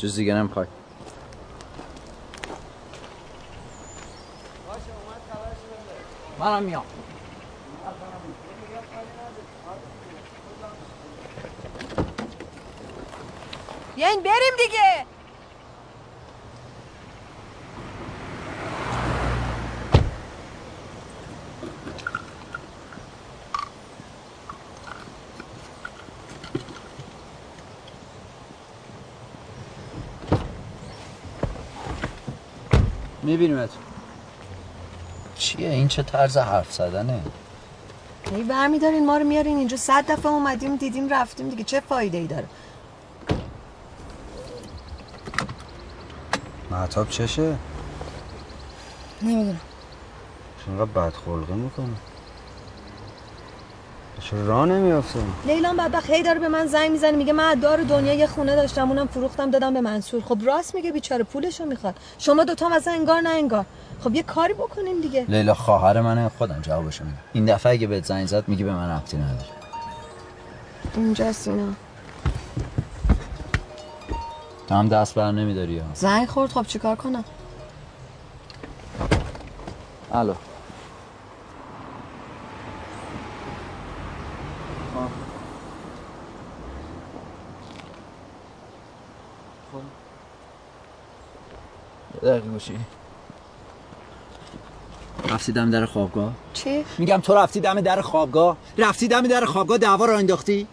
جز دیگه نمی‌خوای منم میام بیاین بریم دیگه میبینیمت چیه؟ این چه طرز حرف زدنه؟ ای برمیدارین ما رو میارین اینجا. صد دفعه اومدیم دیدیم رفتیم. دیگه چه فایده ای داره؟ محتاب چشه؟ نمی‌دونم. چون بد خلقه می‌کنه؟ چرا راه نمیافته لیلان بدبخت هی داره به من زنگ می‌زنه میگه من دار دنیا یه خونه داشتم اونم فروختم دادم به منصور. خب راست میگه بیچاره پولشو می‌خواد. شما دوتا هم اصلا انگار نه انگار. خب یه کاری بکنیم دیگه. لیلا خواهر منه خودم جوابشو میدم. این دفعه اگه بهت زنگ زد میگی به من ربطی نداره. اینجاست اینا تو هم دست بر نمیداری ها زنگ خورد خب چیکار کنم؟ الو. دقیقه گوشی رفتی دم در خوابگاه؟ چی؟ میگم تو رفتی دم در خوابگاه؟ رفتی دم در خوابگاه دعوا را انداختی؟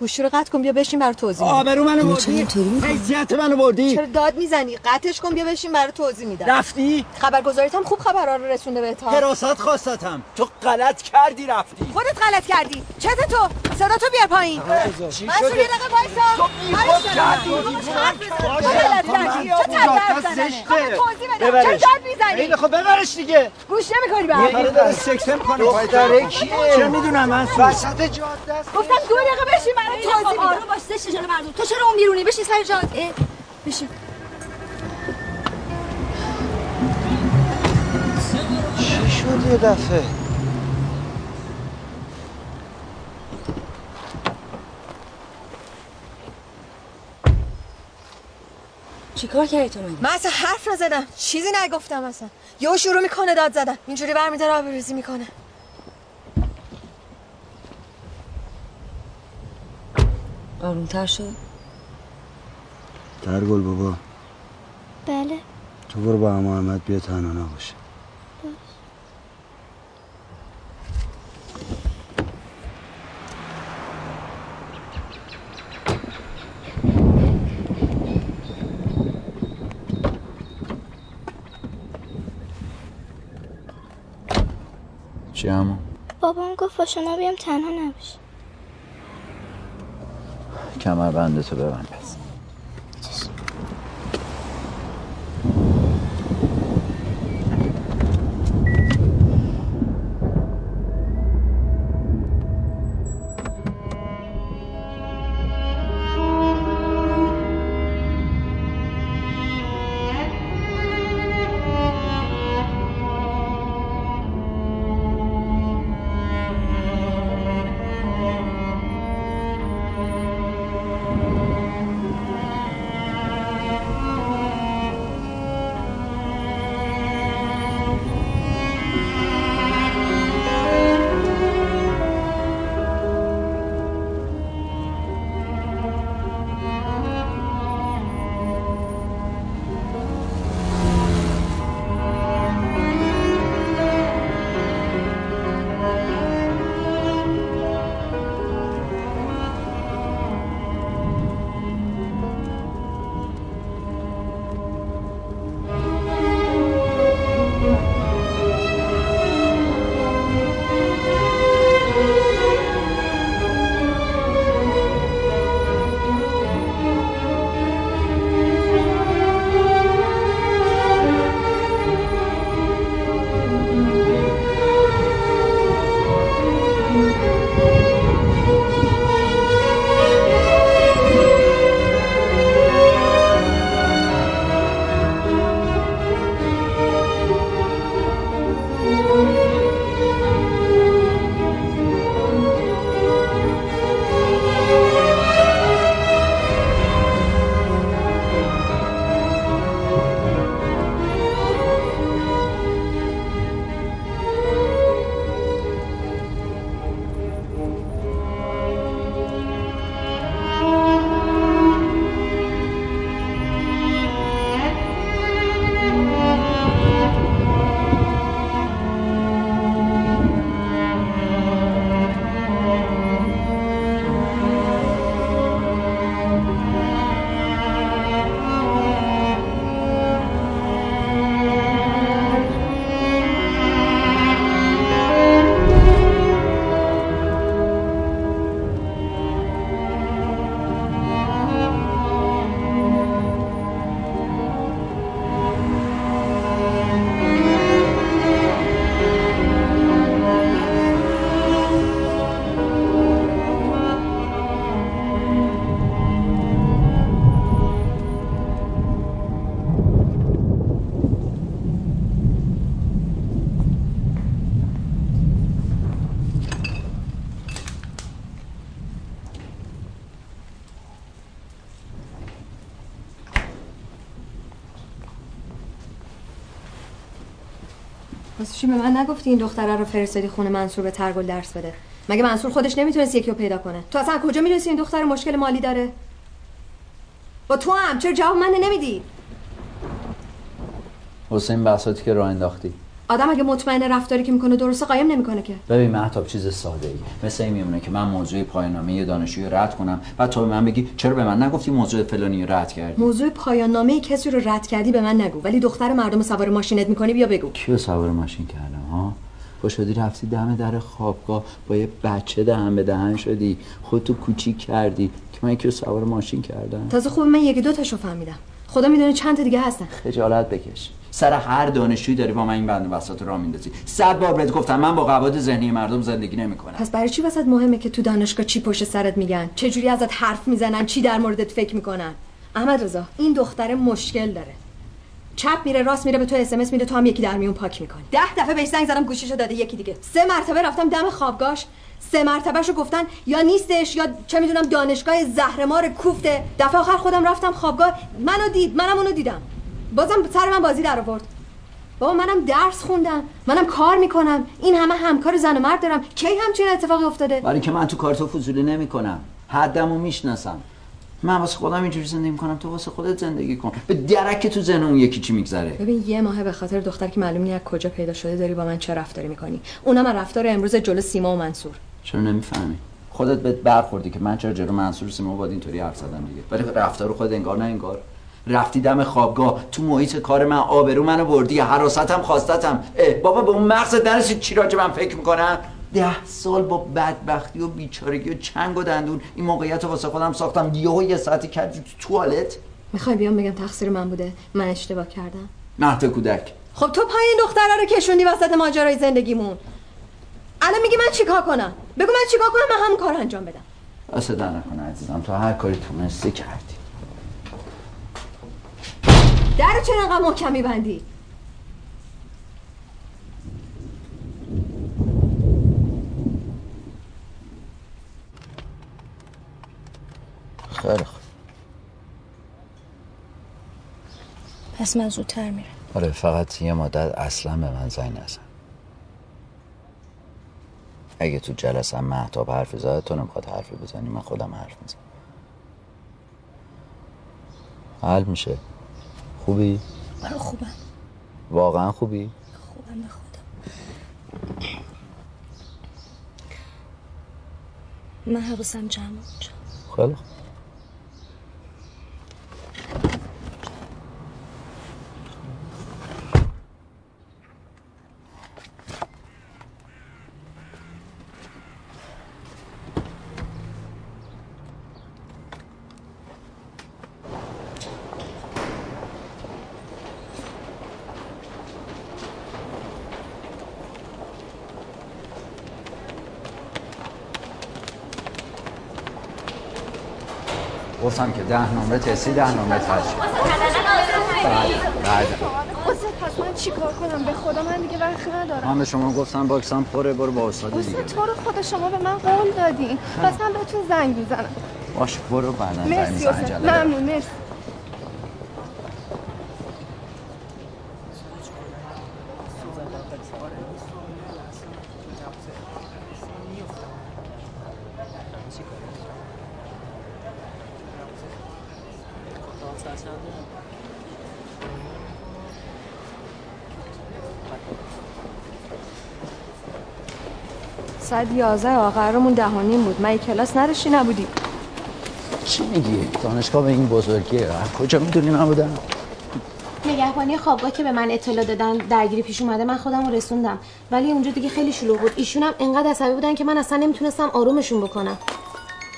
گوشی رو قطع کن بیا بشین برای توضیح میدم. آبرو منو بردی؟ حیثیت منو بردی؟ چرا داد می‌زنی؟ قطعش کن بیا بشین برای توضیح میدم. رفتی؟ خبرگزاریت هم خوب خبرها رو رسونده بهت ها. حراست خواستم تو غلط کردی رفتی. خودت غلط کردی. چته تو؟ صدا تو بیار پایین چی منصور یه دقیقه وایسا. بیخود کردی چه طرف زدنه توضیح. داد می‌زنی؟ خب ببرش دیگه. گوش نمی‌کنی به یه حرفم. داره سکته می‌کنه دختره کیه؟ چه می‌دونم من وسط جاده است گفتم دو دقیقه بشین برای توضیح میدم. آروم باش زشت مردم. تو چرا اون بیرونی؟ بشین سر جات اه، بشین. چی شد یه دفعه؟ چیکار کردی تو من من اصلا حرف نزدم. چیزی نگفتم اصلا. یهو شروع می‌کنه داد زدن. اینجوری برمیداره آبروریزی می‌کنه. آرومتر شد درگل بابا. بله. تو برو با محمد بیا تنها نباشه. چی همون؟ بابام گفت با شما بیام تنها نباشه کمر بنده تو ببند پس به من نگفتی این دختره رو فرستادی خونه منصور به ترگل درس بده. مگه منصور خودش نمی‌تونست یکی رو پیدا کنه؟ تو اصلا کجا می‌دونستی این دختر مشکل مالی داره؟ با تو هم چرا جواب من نمیدی؟ حسین بحثاتی که راه انداختی. آدم اگه مطمئن رفتاری که می‌کنه درسته قایم نمی‌کنه که. ببین مهتاب چیز ساده ایه مثل این میمونه که من موضوع پایان نامه یه دانشجوی رد کنم بعد تو به من بگی چرا به من نگفتی موضوع فلانی رو رد کردی؟ موضوع پایان نامه کسی رو رد کردی به من نگو ولی دختر مردم سوار ماشینت می‌کنی بیا بگو. کیو سوار ماشین کردم ها؟ تو شدی رفتی دم در خوابگاه با یه بچه دهن به دهن شدی خودتو کوچیک کردی. که من کیو سوار ماشین کردم. تازه خوب من یکی دو تاشو فهمیدم. خدا می‌دونه چند تا دیگه هستن. خجالت بکش. سر هر دانشجویی داری با من این بند وسط را میندازی. صد بار بهت گفتم من با قواعد ذهنی مردم زندگی نمی‌کنم. پس برای چی واسط مهمه که تو دانشگاه چی پشت سرت میگن؟ چه جوری ازت حرف می‌زنن؟ چی در موردت فکر می‌کنن؟ احمد رضا این دختره مشکل داره. چپ میره راست میره به تو اس میده تو هم یکی در میون پاک می‌کنی. ده دفعه بهش زنگ زدم گوشیشو داده یکی دیگه. سه مرتبه رفتم دم خوابگاش سه مرتبهشو گفتن یا نیستش یا چه می‌دونم دانشگاه زهرمار کوفته. دفعه آخر خودم رفتم خوابگاه. منو دید منم اونو دیدم. بازم سر من بازی در آورد. بابا منم درس خوندم منم کار می‌کنم. این همه همکار زن و مرد دارم. کی همچین اتفاقی افتاده؟ ولی که من تو کار تو فضولی نمی‌کنم. حدمو می‌شناسم. من واسه خودم اینجوری زندگی می‌کنم تو واسه خودت زندگی کن. به درک تو ذهن اون یکی چی میگذره. ببین یه ماهه به خاطر دختر که معلوم نیست کجا پیدا شده داری با من چه رفتاری می‌کنی. اونم رفتار امروز جلو سیما و منصور. چرا نمی‌فهمی؟ خودت بهت برخوردی که من چرا جلو منصور سیما باید اینطوری حرف زدم دیگه. ولی رفتار خود انگار نه انگار. رفتی دم خوابگاه. تو محیط کار من آبرو منو بردی. حراستم خواستتم. اه بابا به اون مغزت نرسید چی راجع من فکر می‌کنم ده سال با بدبختی و بیچارگی و چنگ و دندون این موقعیت رو واسه خودم ساختم. یهو یه ساعتی کردی تو توالت. می‌خوای بیام بگم تقصیر من بوده؟ من اشتباه کردم. مهد کودک. خب تو پای این دختره رو کشوندی وسط ماجرای زندگیمون. الان میگی من چیکار کنم؟ بگو من چیکار کنم؟ من همون کار انجام بدم. واسه در نکنه عزیزم. تو هر کاری تونستی کردی. در چرا انقدر محکم میبندی خیلی خوب. پس من زودتر میرم. آره فقط یه مدت اصلا به من زنگ نزن. اگه تو جلسه محتاب حرف زد تو نمی‌خواد حرفی بزنی من خودم حرف می‌زنم. حل میشه. خوبی؟ من خوبم واقعا خوبی؟ خوبم به خودم من حواسم جمع بود خیلی خوب گفتم که ده نمره تسی ده نمره تشریف بعد بعد استاد پس من چیکار کنم؟ به خدا من دیگه وقت ندارم. من به شما گفتم باکسم پره برو با استاد دیگه. تو رو خدا شما به من قول دادین پس من بهتون زنگ می‌زنم. باش برو بعدا زنگ جلده ممنون مرسی. ساعت ده و نیم بود. من کلاس نداشتی نبودی. چی میگی؟ دانشگاه به این بزرگیه. کجا می‌دونی من بودم؟ نگهبانی خوابگاه که به من اطلاع دادن درگیری پیش اومده من خودم رو رسوندم. ولی اونجا دیگه خیلی شلوغ بود. ایشون هم انقدر عصبی بودن که من اصلا نمی‌تونستم آرومشون بکنم.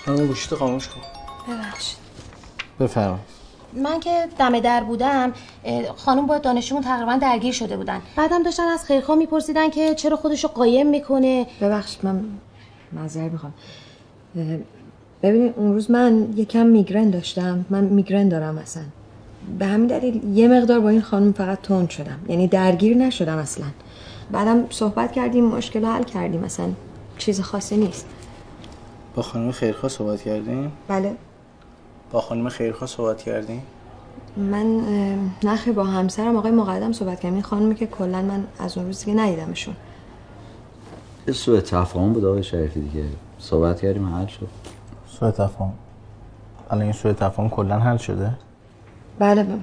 خانم گوشیتو خاموش کن. ببخشید. بفرمایید من که دم در بودم خانم با دانشجومون تقریبا درگیر شده بودن. بعدم داشتن از خیرخواه میپرسیدن که چرا خودشو قایم می‌کنه. ببخشید من معذرت می‌خوام. ببینید اون روز من یکم میگرن داشتم. من میگرن دارم اصلا. به همین دلیل یه مقدار با این خانم فقط تند شدم. یعنی درگیر نشدم اصلا. بعدم صحبت کردیم مشکل حل کردیم. اصلا چیز خاصی نیست. با خانم خیرخواه صحبت کردین بله. با خانم خیرخواه صحبت کردین من نخیر با همسرم آقای مقدم صحبت کردم این خانمی که کلا من از اون روز دیگه ندیدمشون. یه سوء تفاهم بود آقای شریفی دیگه. صحبت کردیم حل شد. سوء تفاهم. الان این سوء تفاهم کلا حل شده؟ بله. ب-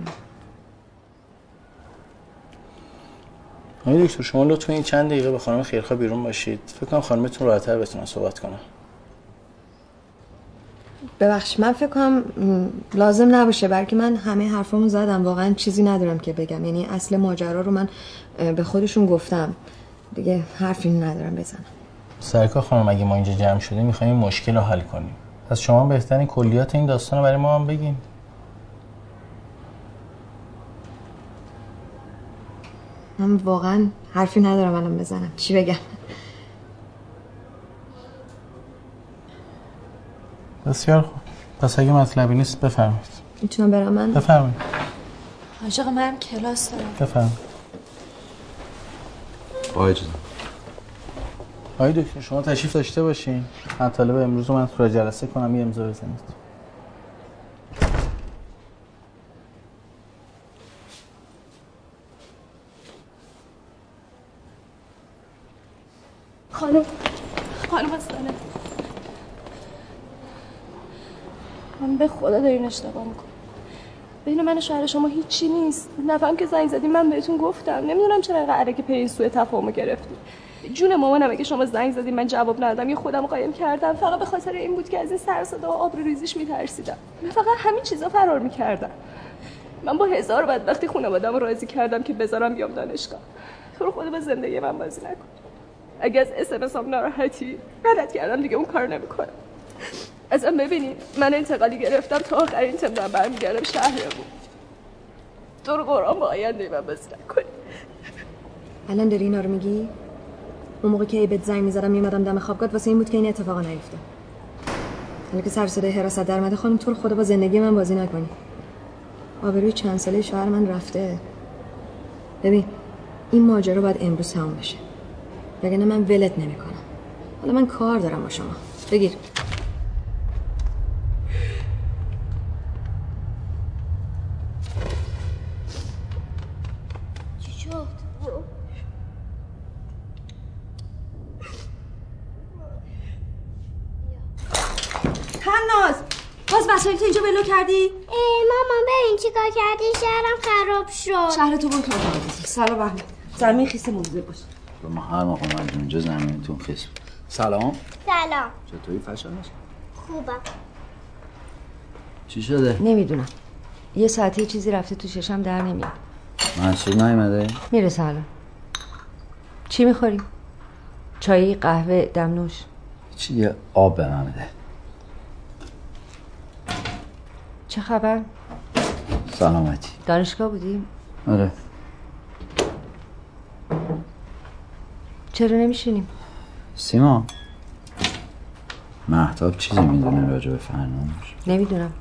آقای دکتر شما لطفا این چند دقیقه با خانم خیرخوا بیرون باشید. فکر کنم خانمتون راحت‌تر بتونن صحبت کنن. ببخش من فکر کنم لازم نباشه برای که من همه حرفامو زدم. واقعا چیزی ندارم که بگم. یعنی اصل ماجرا رو من به خودشون گفتم. دیگه حرفی ندارم بزنم. سرکار خانم اگه ما اینجا جمع شدیم می‌خوایم این مشکل رو حل کنیم. پس شما بهترین کلیات این داستان رو برای ما هم بگین. من واقعا حرفی ندارم الان بزنم. چی بگم؟ بسیار خوب. پس اگه مطلبی نیست بفرمایید. می‌تونم برم من؟ بفرمایید. حاج آقا منم کلاس دارم. بفرمایید. با اجازه آقای دکتر شما تشریف داشته باشین. مطالب امروز رو من تو را جلسه کنم. یه امضا بزنید. خانم خانم استانه من به خدا دارین اشتباه می‌کنم. بین من شوهر شما هیچی نیست. نفهم که زنگ زدیم من بهتون گفتم. نمی‌دونم چرا اینقدر که پی سوء تفاهمو گرفتی. جون مامانم اگه شما زنگ زدیم من جواب ندادم یه خودم قایم کردم. فقط به خاطر این بود که از این سر صدا و آبرو ریزیش میترسیدم. من فقط همین چیزا فرار می‌کردم. من با هزار بدبختی خانواده‌ام رو راضی کردم که بذارم بیام دانشگاه. تو رو خدا به زندگی من بازی نکن. اگه از اسمس هم ناراحتی غلط کردم دیگه اون کار نمی‌کنم. ازم ببینی من انتقالی گرفتم تا آخرین تم دارم برمیگردم شهرمون. تو رو قرآن با آینده من بازی نکنی. الان داری اینا رو میگی؟ اون موقع که بهت زنگ می‌زدم میومدم دم خوابگاه واسه این بود که این اتفاقا نیفته حالا که سر صدای حراست در اومده خانم تو رو خدا با زندگی من بازی نکنی. آبروی چند ساله شوهر من رفته. ببین این ماجرا باید امروز تموم بشه. وگرنه من ولت نمی‌کنم. حالا من کار دارم با شما. بگیر چی شد؟ تناز باز وسایل تو اینجا بلو کردی؟ ای مامان ببین چیکار کردی؟ شهرم خراب شد. شهر تو اتاق سلام احمد. زمین خیس موزه باش. ما هر موقع من اینجا زمینتون خیس. سلام. سلام. چطوری؟ فشان هست؟ خوبم. چی شده؟ نمی‌دونم. یه ساعتی چیزی رفته تو چشم در نمیاد. منصور نیومده؟ می‌رسه الان. چی می‌خوری؟ چای قهوه دمنوش. چی؟ یه آب به من بده. چه خبر؟ سلامتی دانشگاه بودی؟ آره چرا نمیشینیم؟ سیما محتاب چیزی می‌دونه راجع به فرنامش نمی‌دونم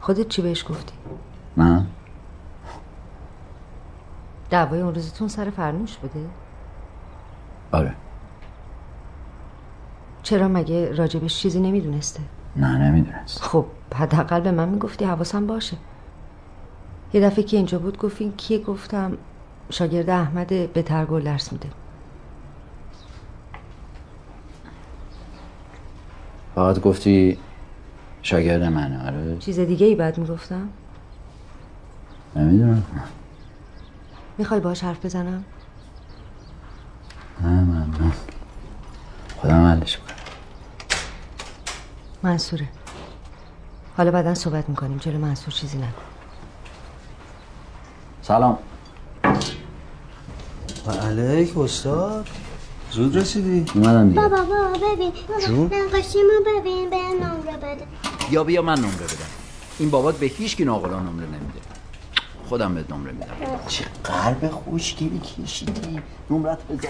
خودت چی بهش گفتی؟ من دعوای اون روزتون سر فرنوش بوده؟ آره چرا مگه راجبش چیزی نمی‌دونسته؟ نه نمی‌دونست. خب حداقل به من می‌گفتی حواسم باشه. یه دفعه که اینجا بود گفتین کیه؟ گفتم شاگرد احمد به ترگل درس میده. فقط گفتی شاگرد منه آره؟ چیز دیگه ای بعد می‌گفتم؟ نمی‌دونم. می‌خوای باش حرف بزنم؟ نه من خودم حلش کنم منصوره. حالا بعدا صحبت می‌کنیم. جلو منصور چیزی نکن سلام. و علیک استاد. زود رسیدی؟ اومدم دیگه. بابا بابا ببین. جون؟ نقاشیمو ببین به نمره بده. یا بیا من نمره بدم. این بابات به هیچ کی ناقلا نمره نمیده. خودم بهت نمره میدم. چه قلب خوشگلی کشیدی نمرت بده.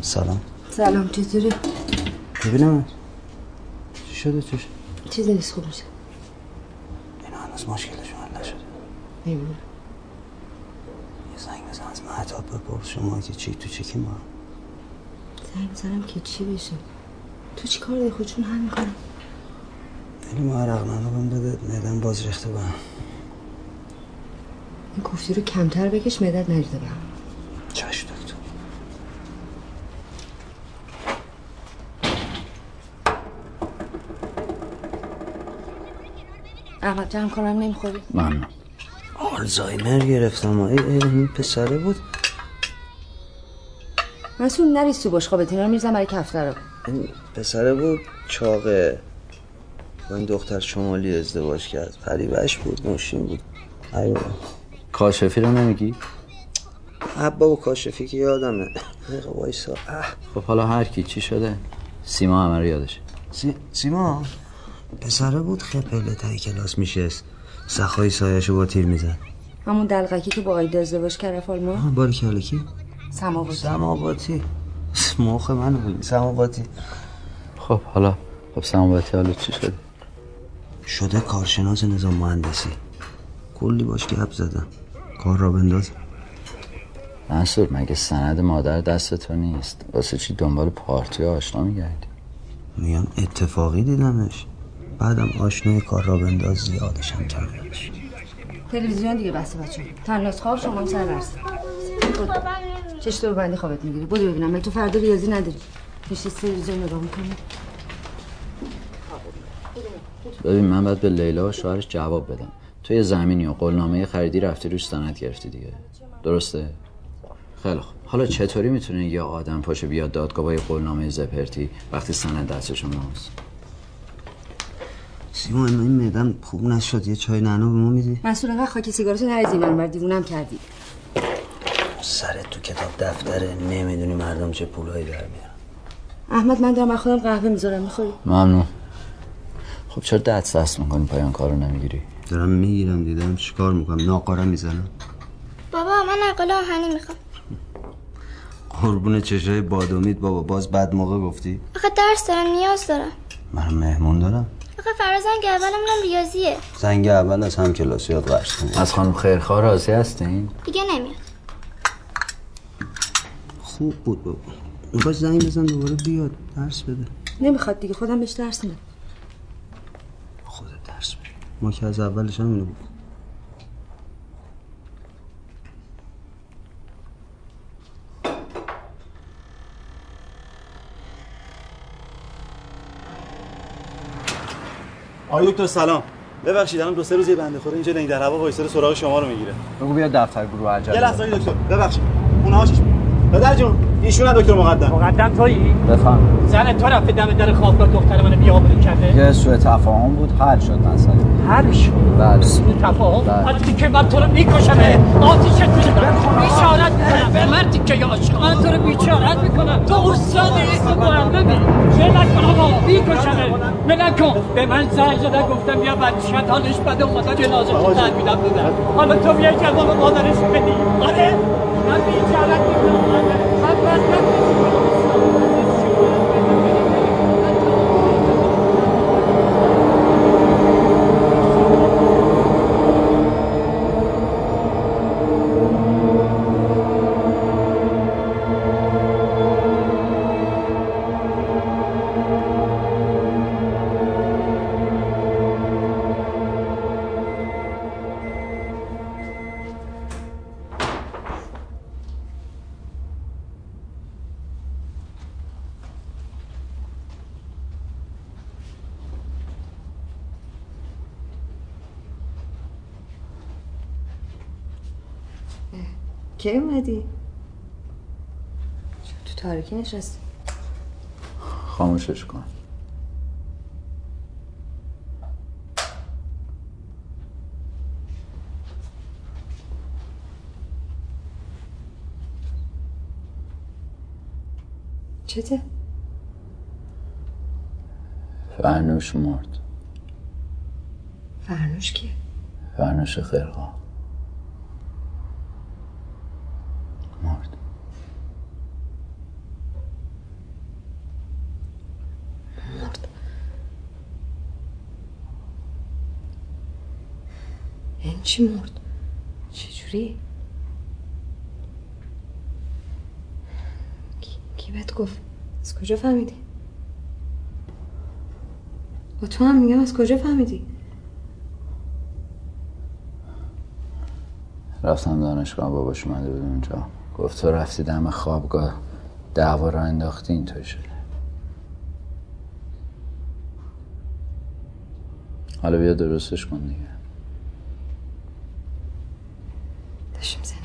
سلام. سلام چطوری؟ ببینم. شده چش چیزی نیست خوب میشه اینا هنوز مشکلشون حل نشده. نمی‌دونم یه زنگ بزن از مهتاب بپرس شما که چی تو چکی ما؟ زنگ بزنم که چی بشه. تو چی کار داری؟ خودشون حل می‌کنم خیلی معرق منو بده معدم باز ریخته به هم. این کوفتی رو کمتر بکش مدت نریده به هم چشم دکتر احمد جمع کنم نمی‌خوری؟ من آلزایمر گرفتم. ای ای این پسره بود. مسئول نریز تو بشقابت اینا رو میریزم برای کفتر رو. این پسره بود چاقه. با این دختر شمالی ازدواج کرد. پریوش بود نوشین بود. ایوه کاشفی رو نمیگی؟ اه بابا کاشفی که یادمه. وایسا. خب حالا هر کی چی شده سیما همه رو یادشه. سی... سیما؟ پسره بود خپله تای کلاس میشست. سخای سایشو با تیر می‌زد. همون دلغکی که با آیدا ازدواج کرد رفت آلمان باری کله کی؟ سماواتی. سماواتی. موخ من بود سماواتی. خب حالا خب سماواتی حالا چی شده؟ شده کارشناس نظام مهندسی. کلی باش گپ زدم. کار را بنداز. منصور مگه سند مادر دست تو نیست؟ واسه چی دنبال پارتی آشنا میگردی؟ میگم اتفاقی دیدمش. بعدم آشنای کار را بنداز زیادشم کردش تلویزیون دیگه بسته بچه تناس خواب شما هم سر برسه چش دور بندی خوابت می‌گیری. بودو ببینم تو فردا ریاضی نداری. میشه تلویزیون نگاه می‌کنی؟ ببین من باید به لیلا و شوهرش جواب بدم. تو یه زمینی و قولنامه خریدی رفتی روش سند گرفتی دیگه. درسته؟ خیلی خوب. حالا چطوری می‌تونه یه آدم پاشه بیاد دادگاه با یه قولنامه زپرتی وقتی سند دستش ماست؟ سیما این میدم خوب نشد یه چای نعنا به ما میدی؟ مسئول انقدر خاک سیگارتو نریزی من بر دیوونم کردی. سرت تو کتاب دفتره نمی‌دونی مردم چه پولایی در میارن. احمد من دارم خودم قهوه می‌ذارم می‌خوری؟ ممنون. خب چرا دست دست می‌کنی پایان کارو نمی‌گیری؟ دارم می‌گیرم دیدم چیکار می‌کنم؟ ناقاره می‌زنم. بابا من نقل آهنی می‌خوام. قربون چشای بادومید بابا باز بعد موقع گفتی؟ آخه درس دارم نیاز دارم. من مهمون دارم. آخه فرازن که اولمونم ریاضیه. زنگ اول از هم کلاسیات قرض از خانم خیرخواه راضی هستین؟ دیگه نمیاد. خوب بود بابا. باش زنگ بزن دوباره بیاد درس بده. نمی‌خواد دیگه خودم بهش درس میدم. خودت درس بده. ما که از اولش همینو بود آقای دکتر سلام. ببخشید الان دو سه روز یه بنده خدا اینجا در هوا وایساده سراغ شما رو می‌گیره. بگو بیا دفتر گروه عجله. یه لحظه دکتر ببخشید. اون هاشش پدر جون ایشون دکتر مقدم. مقدم تویی؟ بفهم زن تو رفته دم در خوابگاه دختر منو بیابرو کرده؟ یه سوء تفاهم بود حل شد مسئله حل شد؟ بله. سوء تفاهم؟ بله. حتی که من تو رو میکشمه. آتیشت می‌زنم بیچارت می‌کنم. به مردی که یا عشق من تو رو بیچارت می‌کنم. تو استادی تو معلمی ول کن آقا. میکشمه. ول کن به من زنگ زدن گفتم بیا بچت حالش بده اومدن جنازه رو تحویلم دادن حالا تو میای جواب مادرش بدی. آره؟ من بیچارت می‌کنم どうも。کی اومدی؟ تو تاریکی نشستی خاموشش کن چته؟ فرنوش مرد فرنوش کیه؟ فرنوش خیرخواه مرد مرد این چی مرد؟ چجوری؟ کی, کی بهت گفت؟ از کجا فهمیدی؟ با تو هم میگم از کجا فهمیدی رفتم دانشگاه باباش اومده بود اونجا گفت تو رفتی دم خوابگاه دعوا رو انداختی اینطور شده حالا بیا درستش کن دیگه داشتیم زندگی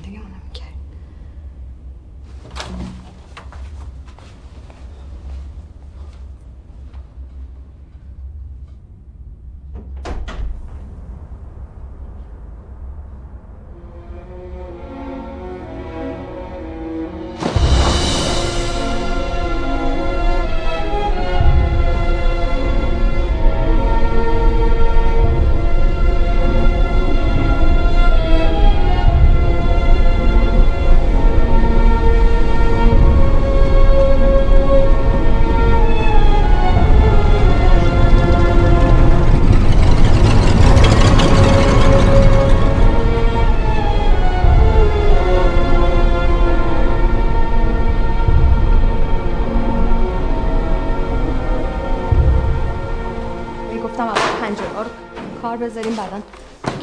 بذاریم بعدا.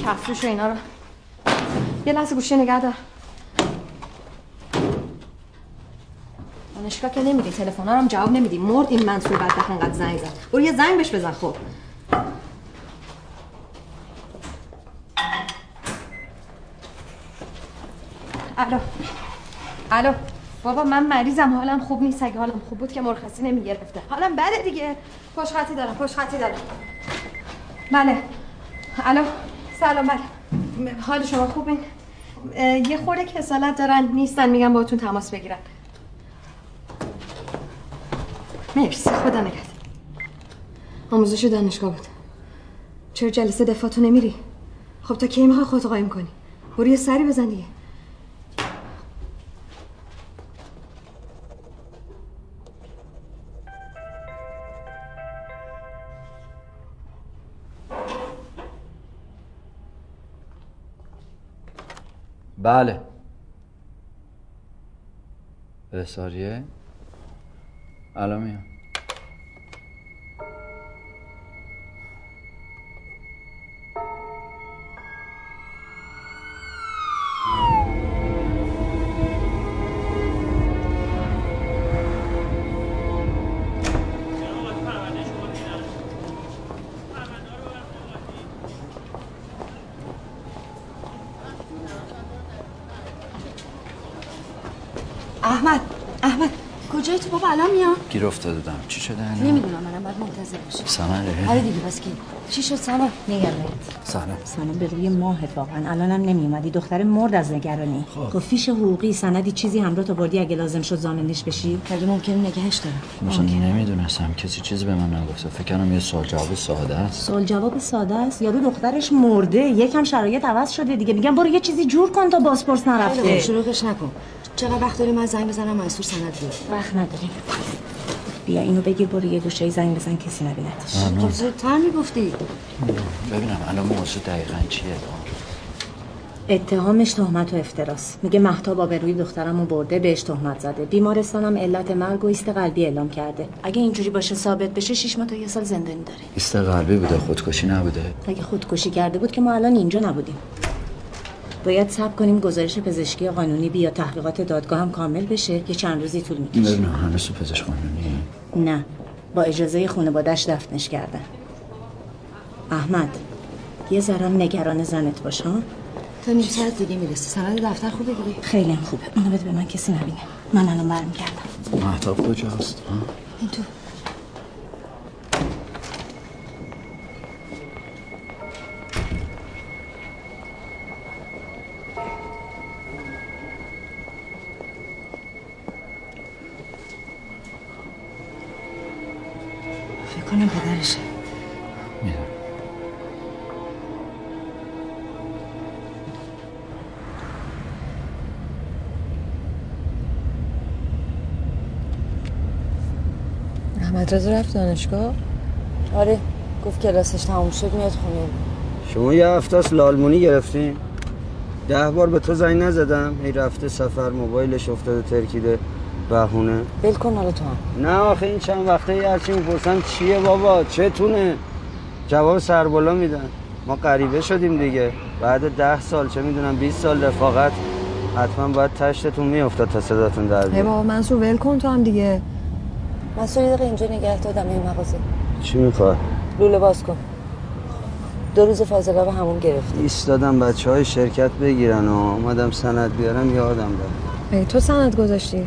کفروش و اینا رو. یه لحظه گوشه نگه دار. دانشگاه که نمیری تلفن هم جواب نمیدی. مرد این منصور بعد انقدر زنگ زد. برو یه زنگ بهش بزن خب. الو. الو. بابا من مریضم. حالم خوب نیست. اگه حالم خوب بود که مرخصی نمی‌گرفته. حالم بده دیگه. پشت خطی دارم پشت خطی دارم. بله. الو سلام بله. حال شما خوبین یه خورده کسالت دارن نیستن میگم باهاتون تماس بگیرن. مرسی خدا نگهدار. آموزش دانشگاه بود. چرا جلسه دفاع تو نمیری؟ خب تا کی می‌خوای خودت قایم کنی؟ برو یه سری بزن دیگه. بله. بساریه. الان میام کجایی تو بابا الان میام گیر افتاده بودم چی شده الان؟ نمی‌دونم منم باید منتظر باشم. سمره؟ آره دیگه بس کی چی شد سنا نگرانت سلام سلام به روی ماهت واقعا. الانم نمیومدی دختر مرد از نگرانی. خب. فیش حقوقی سندی چیزی همراه تو بردی اگه لازم شد زامنش بشی؟ مگه ممکنه نگهش دارم. مثلا نمی‌دونستم. کسی چیزی به من نگفته. فکر کنم یه سوال جواب ساده است. سوال جواب ساده است. یارو دخترش مرده. یکم شرایط عوض شده دیگه. میگم برو یه چیزی جور کن تا بازپرس خیلی نرفته. شروعش نکن. چقدر وقت داری من زنگ بزنم؟ منصور سند بیار وقت نداریم. بیا اینو بگیر برو یه گوشه زنگ بزن کسی نبینتش. خب زودتر می‌گفتی. ببینم الان موضوع دقیقا چیه؟ اتهامش تهمت و افتراس. میگه مهتاب آبروی دخترمو برده بهش تهمت زده. بیمارستانم علت مرگ و ایست قلبی اعلام کرده. اگه اینجوری باشه ثابت بشه شش ماه تا یه سال زندانی داره. ایست قلبی بوده خودکشی نبوده؟ اگه خودکشی کرده بود که ما الان اینجا نبودیم. باید صبر کنیم گزارش پزشکی قانونی بیا تحقیقات دادگاه هم کامل بشه یه چند روزی طول می‌کشه. ببینم هنوز پزشک قانونی نه با اجازه خانوادش دفنش کردن. احمد یه ذرم نگران زنت باش ها؟ تا نیم ساعت دیگه می‌رسه سند دفتر خوب بگیری خیلی خوبه. اونو بده به من کسی نبینه. من الان برمیگردم. محتاب کجاست؟ ها؟ این تو. رضا رفت دانشگاه؟ آره گفت کلاسش تموم شد میاد خونه. شما یه هفته است لالمونی گرفتین؟ ده بار به تو زنگ نزدم. هی رفته سفر موبایلش افتاده ترکیده بهونه. ول کن حالا تو هم. نه آخه این چند وقته یه هرچی می‌پرسم چیه بابا؟ چتونه؟ جواب سربالا میدن. ما غریبه شدیم دیگه. بعد ده سال چه می‌دونم 20 سال رفاقت. حتما باید تشتتون میافتاد تا صداتون در بیاد. بابا منصور ول کن تو هم دیگه. مسئول دقیقه اینجا نگه دادم این مغازه. چی می‌خواد لوله باز کن. دو روز فاضله به همون گرفت ایستادم بچه های شرکت بگیرن و اومدم سند بیارم یادم داد ای تو سند گذاشتی؟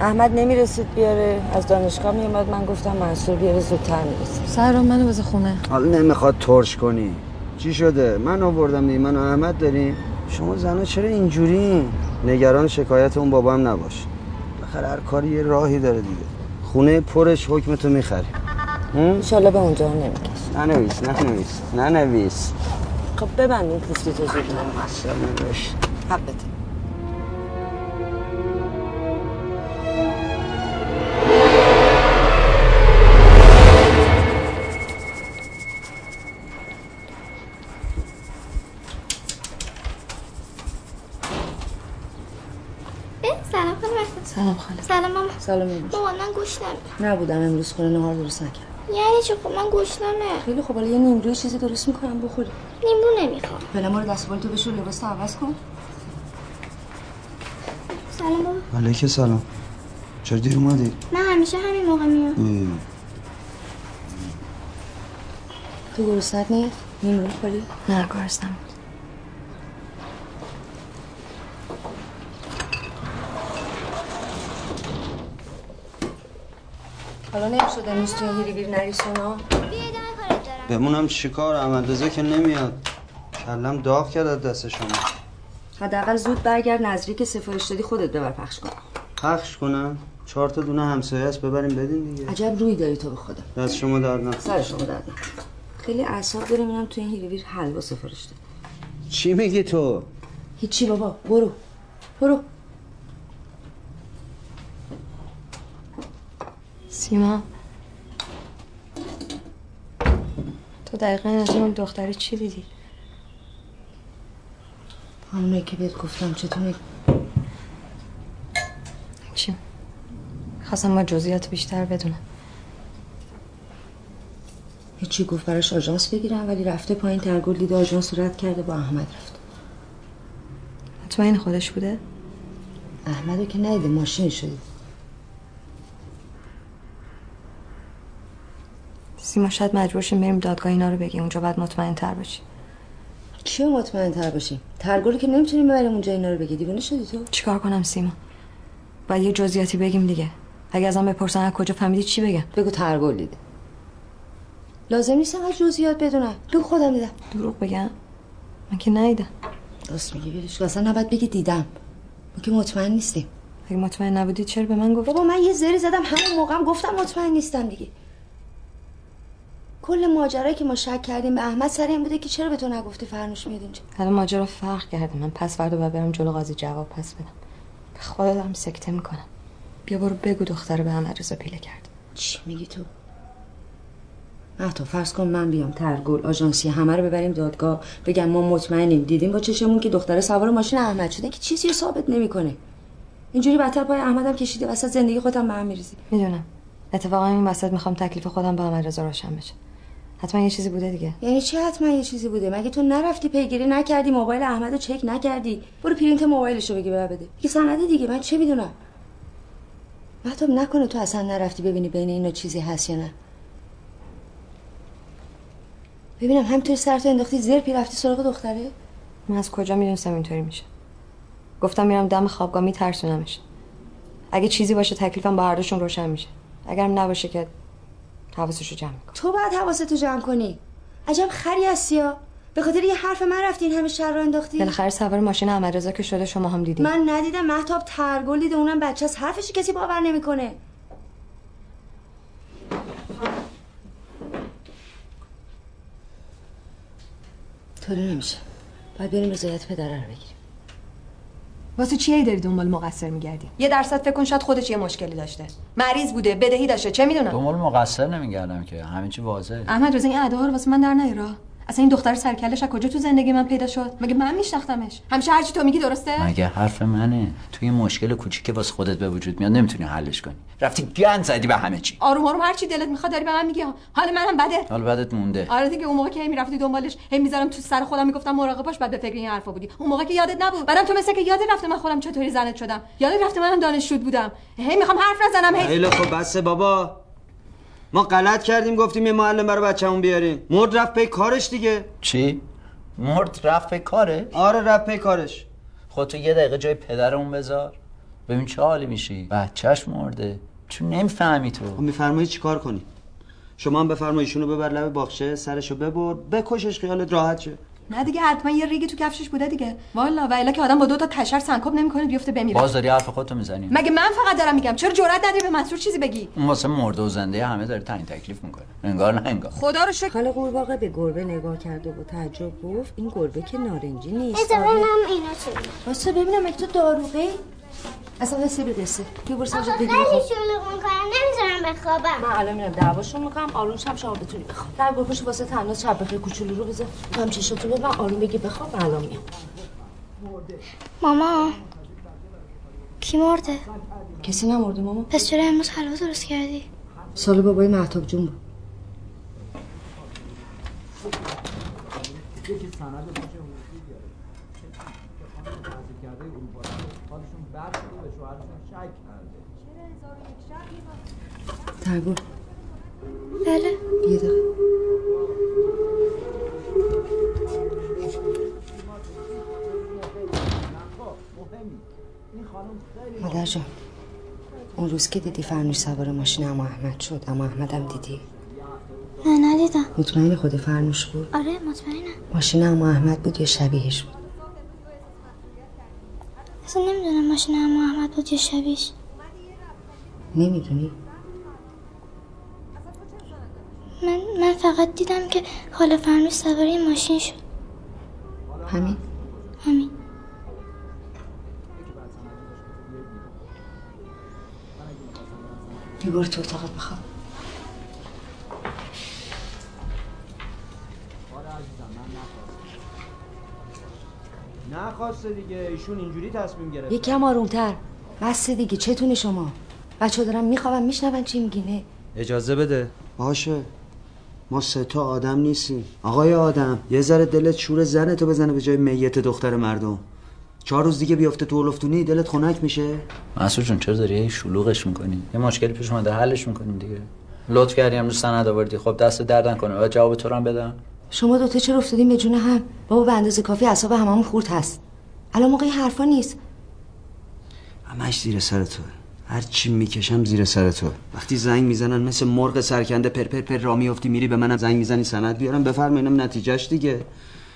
احمد نمی‌رسید بیاره. از دانشگاه میومد من گفتم منصور بیاره زودتر می‌رسید سر منو بذار خونه. حالا نمی‌خواد ترش کنی. چی شده؟ من آوردم دیگه. من و احمد داریم. شما زنا چرا اینجوری نگران شکایت اون بابا هم نباش. بخیر هر کاری یه راهی داره دیگه. خونه پرش حکم تو می‌خری انشالله به اونجا هم نمیکش ننویس ننویس ننویس. خب ببند اون پوستی تو زود اصلا سلام خانم سلام خاله سلام ماما. سلام مامان من گوش نمیده نبودم امروز خونه نهار درست نکرد یعنی چه خب من گوش نمه خیلی خب حالا یه نیمروی چیزی درست می‌کنم بخوری. نیمرو نمی‌خوام. فعلا ما رو دست تو بشور لباس تو عوض کن. سلام بابا. علیک سلام. چرا دیر اومدی؟ من همیشه همین موقع میام. تو گرسنت نیست نیمروی خوری نه گرسنم حالا نمی‌شد امروز تو این هیری بیر نری سونا بمونم چیکار؟ احمد رضا که نمیاد. کلم داغ کرد از دست شما. حداقل زود برگرد نظری که سفارش دادی خودت ببر پخش کن. پخش کنم؟ چهار تا دونه همسایه است ببریم بدین دیگه. عجب روی داری تو به خدا. دست شما درد نکنه. سر شما درد نکنه. خیلی اعصاب داریم اینم تو این هیری بیر حلوا سفارش داد چی میگی تو؟ هیچی بابا برو. برو. سیما تو دقیقا از اون دختری چی دیدی؟ همونه که بهت گفتم چطور چی؟ خواستم با جزئیات بیشتر بدونم هیچی گفت براش آژانس بگیرم ولی رفته پایین ترگل دیده آژانس رو رد کرده با احمد رفت مطمئن خودش بوده؟ احمدو که ندیده ماشین شدید سیما شاید مجبور شیم بریم دادگاه اینا رو بگی اونجا باید مطمئن تر باشی چیو مطمئن تر باشیم؟ ترگل که نمی‌تونیم ببریم اونجا اینا رو بگی. دیوونه شدی تو؟ چیکار کنم سیما؟ باید یه جزئیاتی بگیم دیگه. اگه ازم بپرسن از کجا فهمیدی چی بگم؟ بگو ترگل دیده لازم نیست انقدر جزئیات بدونم. تو خودم دیدم. دروغ بگم؟ من که ندیدم. راست میگی کن. اصلا نباید بگی دیدم. ما که مطمئن نیستیم. اگه مطمئن نبودی چرا به من گفت بابا من یه زری زدم همون موقعم گفتم مطمئن نیستم دیگه. کل ماجرایی که ما شک کردیم به احمد سر این بوده که چرا به تو نگفتی فرنوش میاد اینجا؟ حالا ماجرا فرق کرده. من پس فردا باید برم جلو قاضی جواب پس بدم. به خدا دارم سکته می‌کنم. بیا برو بگو دختر به احمد رضا پیله کرد. چی میگی تو؟ نه تو فرض کن من بیام ترگل آژانسی همه رو ببریم دادگاه. بگم ما مطمئنیم. دیدیم با چشمون که دختر سوار ماشین احمد شده. که چیزی رو ثابت نمی‌کنه. اینجوری بدتر پای احمدم کشیده وسط زندگی خودم به هم میریزی. می‌دونم. اتفاقا این وسط می‌خوام تکلیف خودم با احمد رضا روشن بشه. حتما یه چیزی بوده دیگه. یعنی چی حتما یه چیزی بوده؟ مگه تو نرفتی پیگیری نکردی موبایل احمدو چک نکردی؟ برو پرینت موبایلش رو بگی ببر بده. یه سنده دیگه من چه می‌دونم؟ مطلب نکنه تو اصلا نرفتی ببینی بین اینا چیزی هست یا نه. ببینم همینطوری سرتو انداختی زیر پی رفتی سراغ دختره؟ من از کجا می‌دونستم اینطوری میشه؟ گفتم میرم دم خوابگاه میترسونمش. اگه چیزی باشه تکلیفم با هر دوشون روشن میشه. اگرم نباشه که حواسشو جمع می‌کنم تو باید حواستو جمع کنی. عجب خری هستی یا به خاطر یه حرف من رفتی این همه شر رو انداختی؟ بالاخره سوار ماشین احمد رضا که شده شما هم دیدین من ندیدم. محتاب ترگل دیده اونم بچه از حرفش کسی باور نمی‌کنه. طوری نمیشه. باید بریم رضایت پدره رو بگیریم. واسه چیه داری دنبال مقصر میگردی؟ یه درصد فکر کن شاید خودش یه مشکلی داشته. مریض بوده بدهی داشته چه می‌دونم؟ دنبال مقصر نمیگردم که همین چی واضحه. احمد رضا این ادا رو واسه من در نیارا اصلا این دختر سرکلش از کجا تو زندگی من پیدا شد؟ مگه من میشناختمش؟ همیشه هرچی تو میگی درسته؟ مگه حرف منه؟ توی مشکل کوچیک که واسه خودت به وجود میاد نمی‌تونی حلش کنی. رفتی گند زدی به همه چی. آروم آروم هرچی دلت می‌خواد داری به من میگی. حال منم بده. حال بعدت مونده. آره دیگه اون موقع که می‌رفتی دنبالش هی می‌ذارم تو سر خودم می‌گفتم مراقب باش بعد به فکر این حرفا بودی. اون موقع که یادت نبود. بعدم تو مثل که یادت رفته من خودم چطوری زنت شدم. یادت رفته منم دانشجو بودم. هی می‌خوام حرف نزنم هی خیلی خب بسه بابا. ما غلط کردیم گفتیم یه معلم برای بچه‌مون بیاریم مرد رفت پی کارش دیگه. چی؟ مرد رفت پی کاره آره رفت پی کارش. خود تو یه دقیقه جای پدرمون بذار. ببین چه حالی میشی بچهش مرده. چون نمی‌فهمی تو. خب میفرمایی چیکار کنی؟ شما هم بفرمایید ایشونو ببر لب باغچه سرشو ببر بکشش خیالت راحت شه. نه دیگه حتما یه ریگی تو کفشش بوده دیگه. والا و الا که آدم با دو تا تشر سنکوب نمی‌کنه بیفته بمیره. باز داری حرف خودتو می‌زنی. مگه من فقط دارم میگم؟ چرا جرئت نداری به منصور چیزی بگی؟ اون واسه مرده و زنده همه داره تعیین تکلیف می‌کنه. انگار نه انگار. خدا رو شکر. حالا قورباغه به گربه نگاه کرد و با تعجب گفت این گربه که نارنجی نیست. بذار ببینم اینا چه واسه ببینم تو داروغی اصلا قصه به قصه بیا برو خیلی بگیر. بخواب شلوغ می‌کنم. نمی‌ذارم بخوابم. من الان میرم دعواشون می‌کنم. آروم شب شما بتونی بخواب. در گربهشو واسه تنها چپ بخیر کوچولو رو بذار. هم چشاتو ببن آروم بگی بخواب من الان میام. ماما. کی مرده؟ کسی نمرده ماما؟ پس چرا امروز حلوا درست کردی؟ سال بابای محتاب جون بود. ترگل بله. یه دقیقه. مادر جان اون روز که دیدی فرنوش سوار ماشین اما احمد شد اما احمدم دیدی؟ نه ندیدم. مطمئن خود فرنوش بود؟ آره مطمئنم. ماشین اما احمد بود یا شبیهش بود؟ اصلا نمی‌دونم ماشین اما احمد بود یا شبیش نمی‌دونی؟ من من فقط دیدم که خاله فرنوش سوار این ماشین شد. همین؟ همین. برو تو اتاقت بخواب. نخواسته دیگه ایشون اینجوری تصمیم گرفت یکم آرومتر. بس دیگه چتونه شما. بچه دارم میخوابم میشنون چی میگینه اجازه بده. باشه. ما سه تا آدم نیستیم. آقای آدم یه ذره دلت شور زن تو بزنه به جای میت دختر مردم. چهار روز دیگه بیفته تو اولفتونی دلت خنک میشه. مسعود جون چرا داری شلوغش می‌کنی؟ یه مشکلی پیش اومده حلش می‌کنیم دیگه. لطف کردی امروز سند آوردی. خب دست دردن کنه و جواب تو رو هم بدم. شما دوتا چرا افتادین به جون هم؟ بابا به اندازه کافی اعصاب هممون خورد هست. الان موقع این حرفا نیست. همش زیر سر تو. هر چی می‌کشم زیر سر تو. وقتی زنگ می‌زنن مثل مرغ سرکنده پر پر پر را میافتی میری به منم زنگ می‌زنی سند بیارم بفرما اینم نتیجهش دیگه.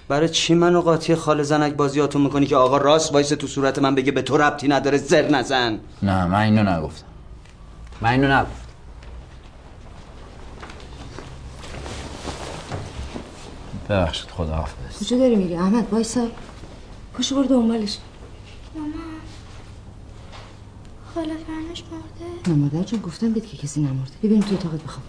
برای چی منو قاطی خال زنک بازیاتون می‌کنی که آقا راست وایسه تو صورت من بگه به تو ربطی نداره زر نزن. نه من اینو نگفتم. من اینو نگفتم. ببخشید خدا حافظ کجا داری میری؟ احمد وایسا. پاشو برو دنبالش. ماما خاله فرنوش مرده. نه مادر جون گفتم بهت که کسی نمرده. ببین تو اتاقت بخواب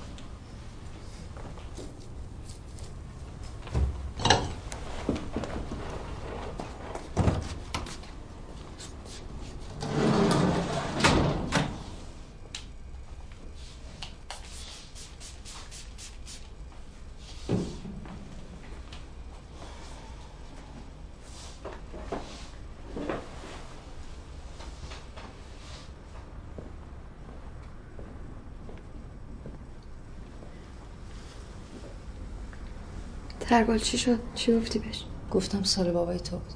ترگل چی شد؟ چی گفتی بهش؟ گفتم سال بابای تو بود.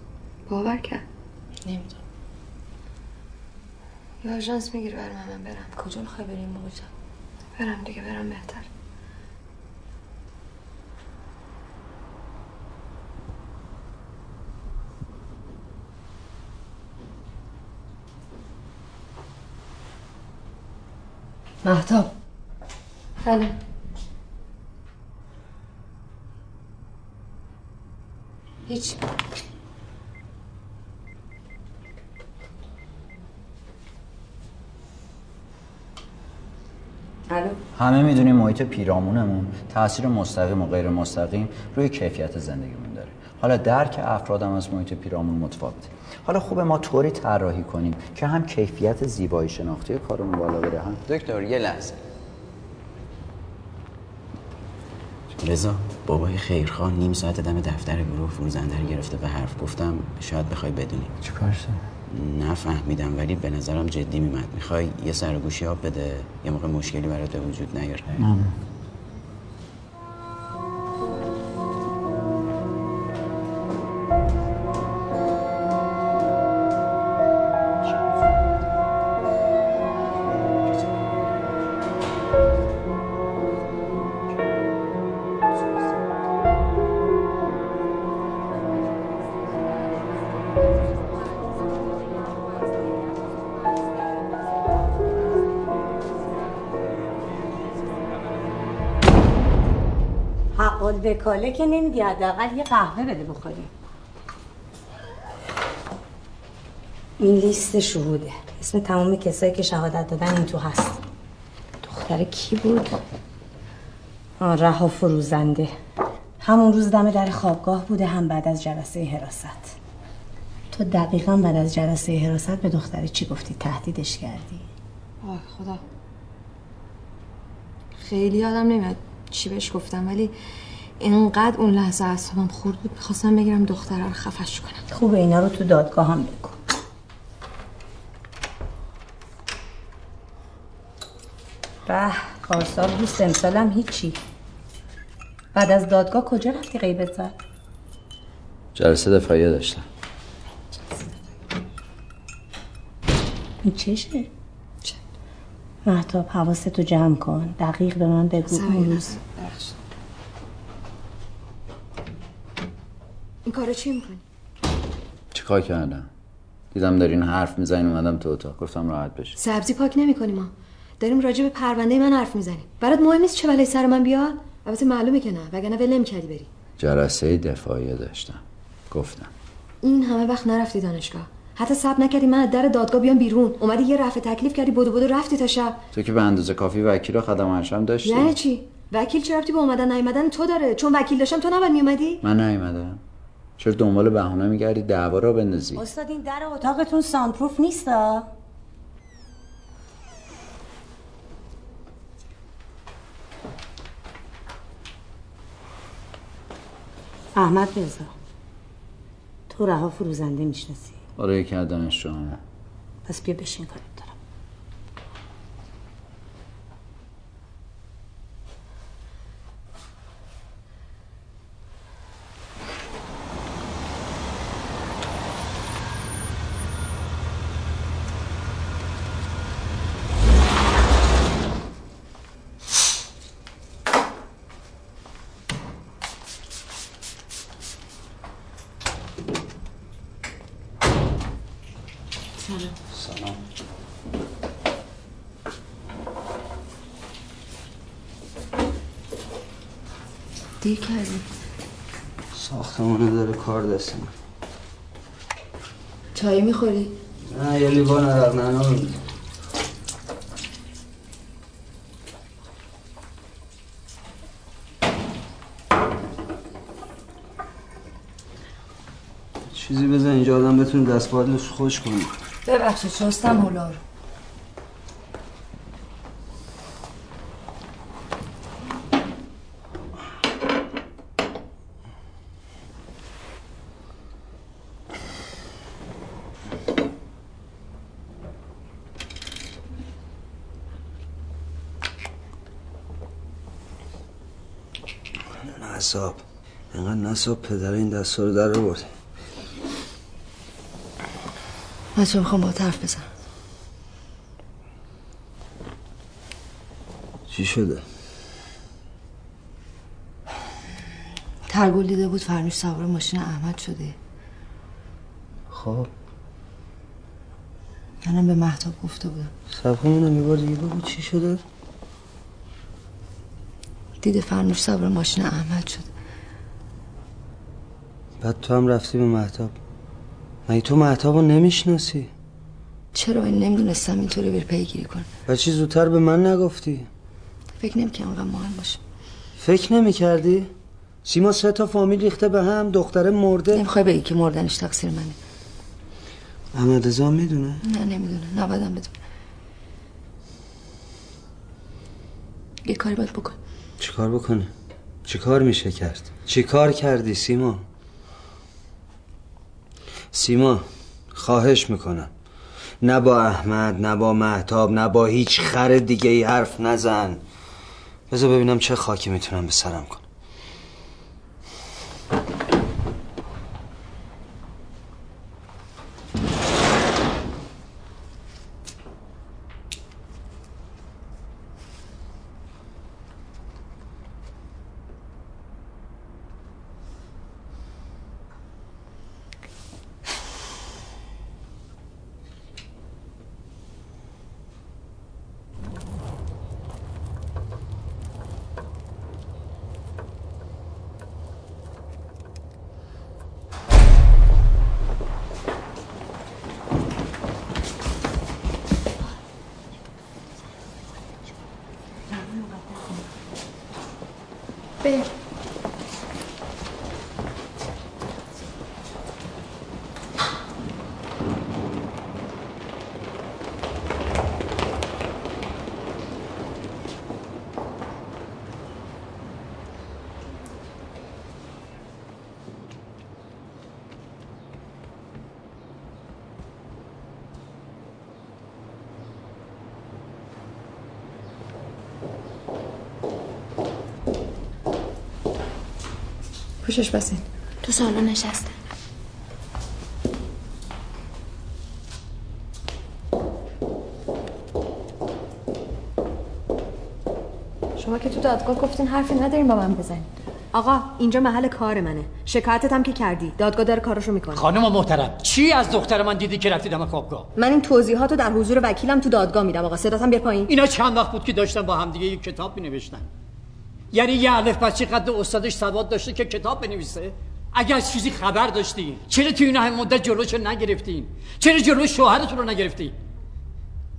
باور کرد؟ نمی‌دونم. یا آژانس می‌گیری برای من, من برم. کجا می‌خوای بریم موقع برم دیگه برم بهتر. محتاب بله. هیچ الو همه می‌دونیم محیط پیرامونمون تاثیر مستقیم و غیر مستقیم روی کیفیت زندگیمون داره. حالا درک افرادم از محیط پیرامون متفاوته. حالا خوبه ما طوری طراحی کنیم که هم کیفیت زیبایی شناختی کارمون بالا بره هم دکتر یه لحظه. رضا بابای خیرخواه نیم ساعت دم دفتر گروه فروزنده رو گرفته به حرف گفتم شاید بخوای بدونی. چیکار نفهمیدم ولی به نظرم جدی میمد. می‌خوای یه سر گوشی آب بده یه موقع مشکلی برات به وجود نیاره. الوکاله که نمیدی حداقل یه قهوه بده بخوری این لیست شهوده. اسم تمام کسایی که شهادت دادن این تو هست. دختر کی بود؟ رها فروزنده. همون روز دم در خوابگاه بوده هم بعد از جلسه حراست. تو دقیقا بعد از جلسه حراست به دختره چی گفتی؟ تهدیدش کردی؟ آه خدا. خیلی یادم نمیاد چی بهش گفتم ولی اینقدر اون لحظه اعصابم خورد بود می‌خواستم بگیرم دختره رو خفش کنم. خوبه اینا رو تو دادگاه هم بگو. به پارسال بود سمسالم هیچی. بعد از دادگاه کجا رفتی غیبت زد؟ جلسه دفاعیه داشتم. این چشه؟ محتاب حواستو جمع کن. دقیق به من بگو. اون روز. کارو چی می‌کنی؟ چیکار کردم؟ دیدم دارین حرف می‌زنین اومدم تو اتاق. گفتم راحت بشه سبزی پاک نمی‌کنی ما. داریم راجع به پرونده من حرف می‌زنیم. برات مهم نیست چه بلای سر من بیاد؟ البته معلومه که نه. وگرنه ول نمی‌کردی بری. جلسه دفاعیه داشتم. گفتم. این همه وقت نرفتی دانشگاه. حتی صبر نکردی من از در دادگاه بیام بیرون. اومدی یه رفع تکلیف کردی بدو بدو رفتی تا شب. تو که به اندازه کافی وکیل و خدم ارشم داشتی؟ یعنی چی؟ وکیل چه رفتی به اومدن نیومدن تو داره؟ چون وکیل داشتم تو نباید میومدی من نیومدم. چرا دنبال بهونه میگردی؟ دعوا را بندازی. استاد این در اتاقتون ساندپروف نیستا احمد رضا تو رها فروزنده می‌شناسی. آره یکی از دانشجوهامه پس بیا بشین کارت دارم سلام دیر کردی ساختمانه داره کار دست من چای می‌خوری؟ نه یه لیوان عرق نعنا بده. چیزی بزن اینجا آدم بتونه دستبالش خوش کنه. ببخشید شستم حولا رو نصاب پدر این دست رو در آورد بچه می‌خوام با حرف بزنم. چی شده؟ ترگل دیده بود فرنوش سوار ماشین احمد شده. خب. منم به محتاب گفته بودم. کنم یه بار دیگه بگو چی شده؟ دیده فرنوش سوار ماشین احمد شد بعد تو هم رفتی به محتاب مگه تو محتاب رو نمی‌شناسی؟ چرا؟ این نمی‌دونستم اینطوری بر پیگیری کنه و چی زودتر به من نگفتی؟ فکر نمی‌کنم اونقدر مهم باشه. فکر نمی کردی؟ سیما سه تا فامیل ریخته به هم دختره مرده. نمی‌خوای بگی که مردنش تقصیر منه. احمد رضا می‌دونه؟ نه نمی‌دونه. نبادم بدونه یه کاری باید بکن. چیکار بکنه؟ چیکار میشه کرد؟ چیکار کردی سیما؟ سیما خواهش می‌کنم. نه با احمد نه با محتاب نه با هیچ خر دیگه ای حرف نزن. بذار ببینم چه خاکی می‌تونم به سرم کنم به پوشش بسین. تو سالن نشستم شما که تو دادگاه گفتین حرفی نداریم با من بزنید آقا اینجا محل کار منه. شکایتت هم که کردی. دادگاه داره کارشو می‌کنه. خانم محترم چی از دختر من دیدی که رفتی دم خوابگاه؟ من این توضیحاتو در حضور وکیلم تو دادگاه میدم. آقا صداتم بیار پایین. اینا چند وقت بود که داشتن با همدیگه یک کتاب مینوشتن. یعنی یه الف بچه قد استادش سواد داشته که کتاب بنویسه؟ اگر از چیزی خبر داشتی چرا تو این همه مدت جلوش نگرفتین؟ چرا جلو شوهرتون رو نگرفتی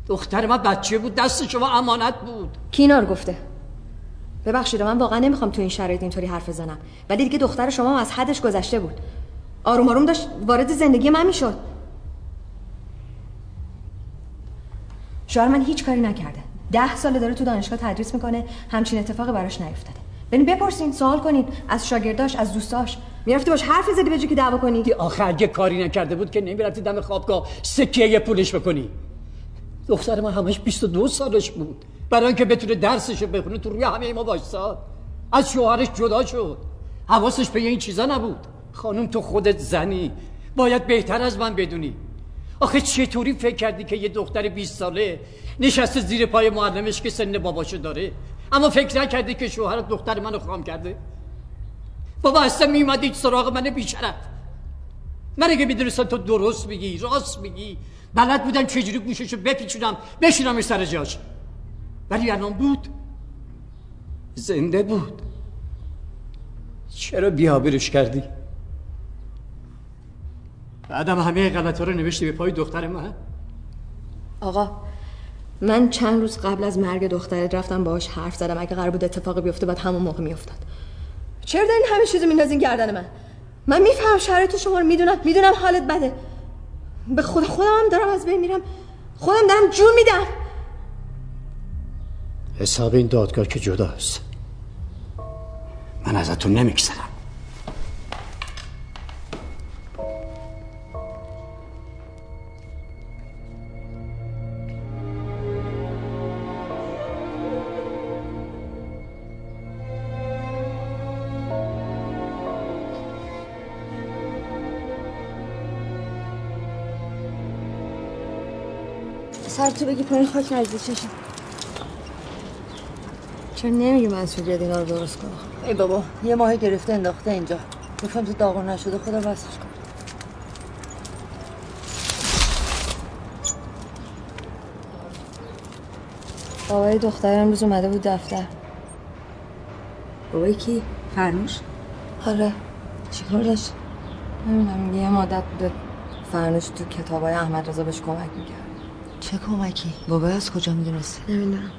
دختر من بچه بود دست شما امانت بود. کینا رو گفته. ببخشید من واقعا نمی‌خوام تو این شرایط اینطوری حرف بزنم. ولی دیگه دختر شما از حدش گذشته بود. آروم آروم داشت وارد زندگی من می‌شد. شوهر من هیچ کاری نکرده. ده ساله داره تو دانشگاه تدریس می‌کنه همچین اتفاقی براش نیفتاده. برین بپرسین سوال کنین از شاگرداش از دوستاش. می‌رفتی باش حرف زدی به که دعوا کنی. آخه اگه کاری نکرده بود که نمی‌رفتی دم خوابگاه سکه یه پولش بکنی. دختر ما همش 22 سالش بود. برای اینکه بتونه درسشو بخونه تو روی همه ما وایساد. از شوهرش جدا شد. حواسش به این چیزا نبود. خانم تو خودت زنی. باید بهتر از من بدونی. آخه چطوری فکر کردی که یه دختر 20 ساله نشسته زیر پای معلمش که سن باباشو داره؟ اما فکر نکردی که شوهر دختر منو خام کرده؟ بابا اصلا میومدی سراغ من بیشرف. من اگه می‌دونستم تو درست میگی راست میگی بلد بودم چجوری گوششو بپیچونم بشینم سر جاش. ولی الان بود. زنده بود. چرا بیابرش کردی؟ بعدم همه غلط رو نوشتی به پای دختر من آقا من چند روز قبل از مرگ دخترت رفتم باهاش حرف زدم. اگه قرار بود اتفاقی بیفته بعد همون موقع میافتاد. چرا دارین همه چیزو میندازین گردن من؟ من میفهم شرایط شما رو می‌دونم. می‌دونم حالت بده. به خود خودم هم دارم از بین میرم. خودم دارم جون میدم. حساب این دادگاه که جداست. من ازتون نمیگذرم. تو بگی پایین خاک نریزی چشم چرا نمیگی منصور بیاد اینا رو درست کنه ای بابا یه ماه گرفته انداخته اینجا. گفتم تو داغون نشده خدا بسش کن بابای دختر امروز اومده بود دفتر. بابای کی؟ فرنوش؟ آره. چیکار داشت؟ نمی‌دونم یه مدت بوده فرنوش تو کتابای احمد رضا بهش کمک می‌کرد. چه کمکی؟ بابا از کجا می‌دونسته؟ نمی‌دونم.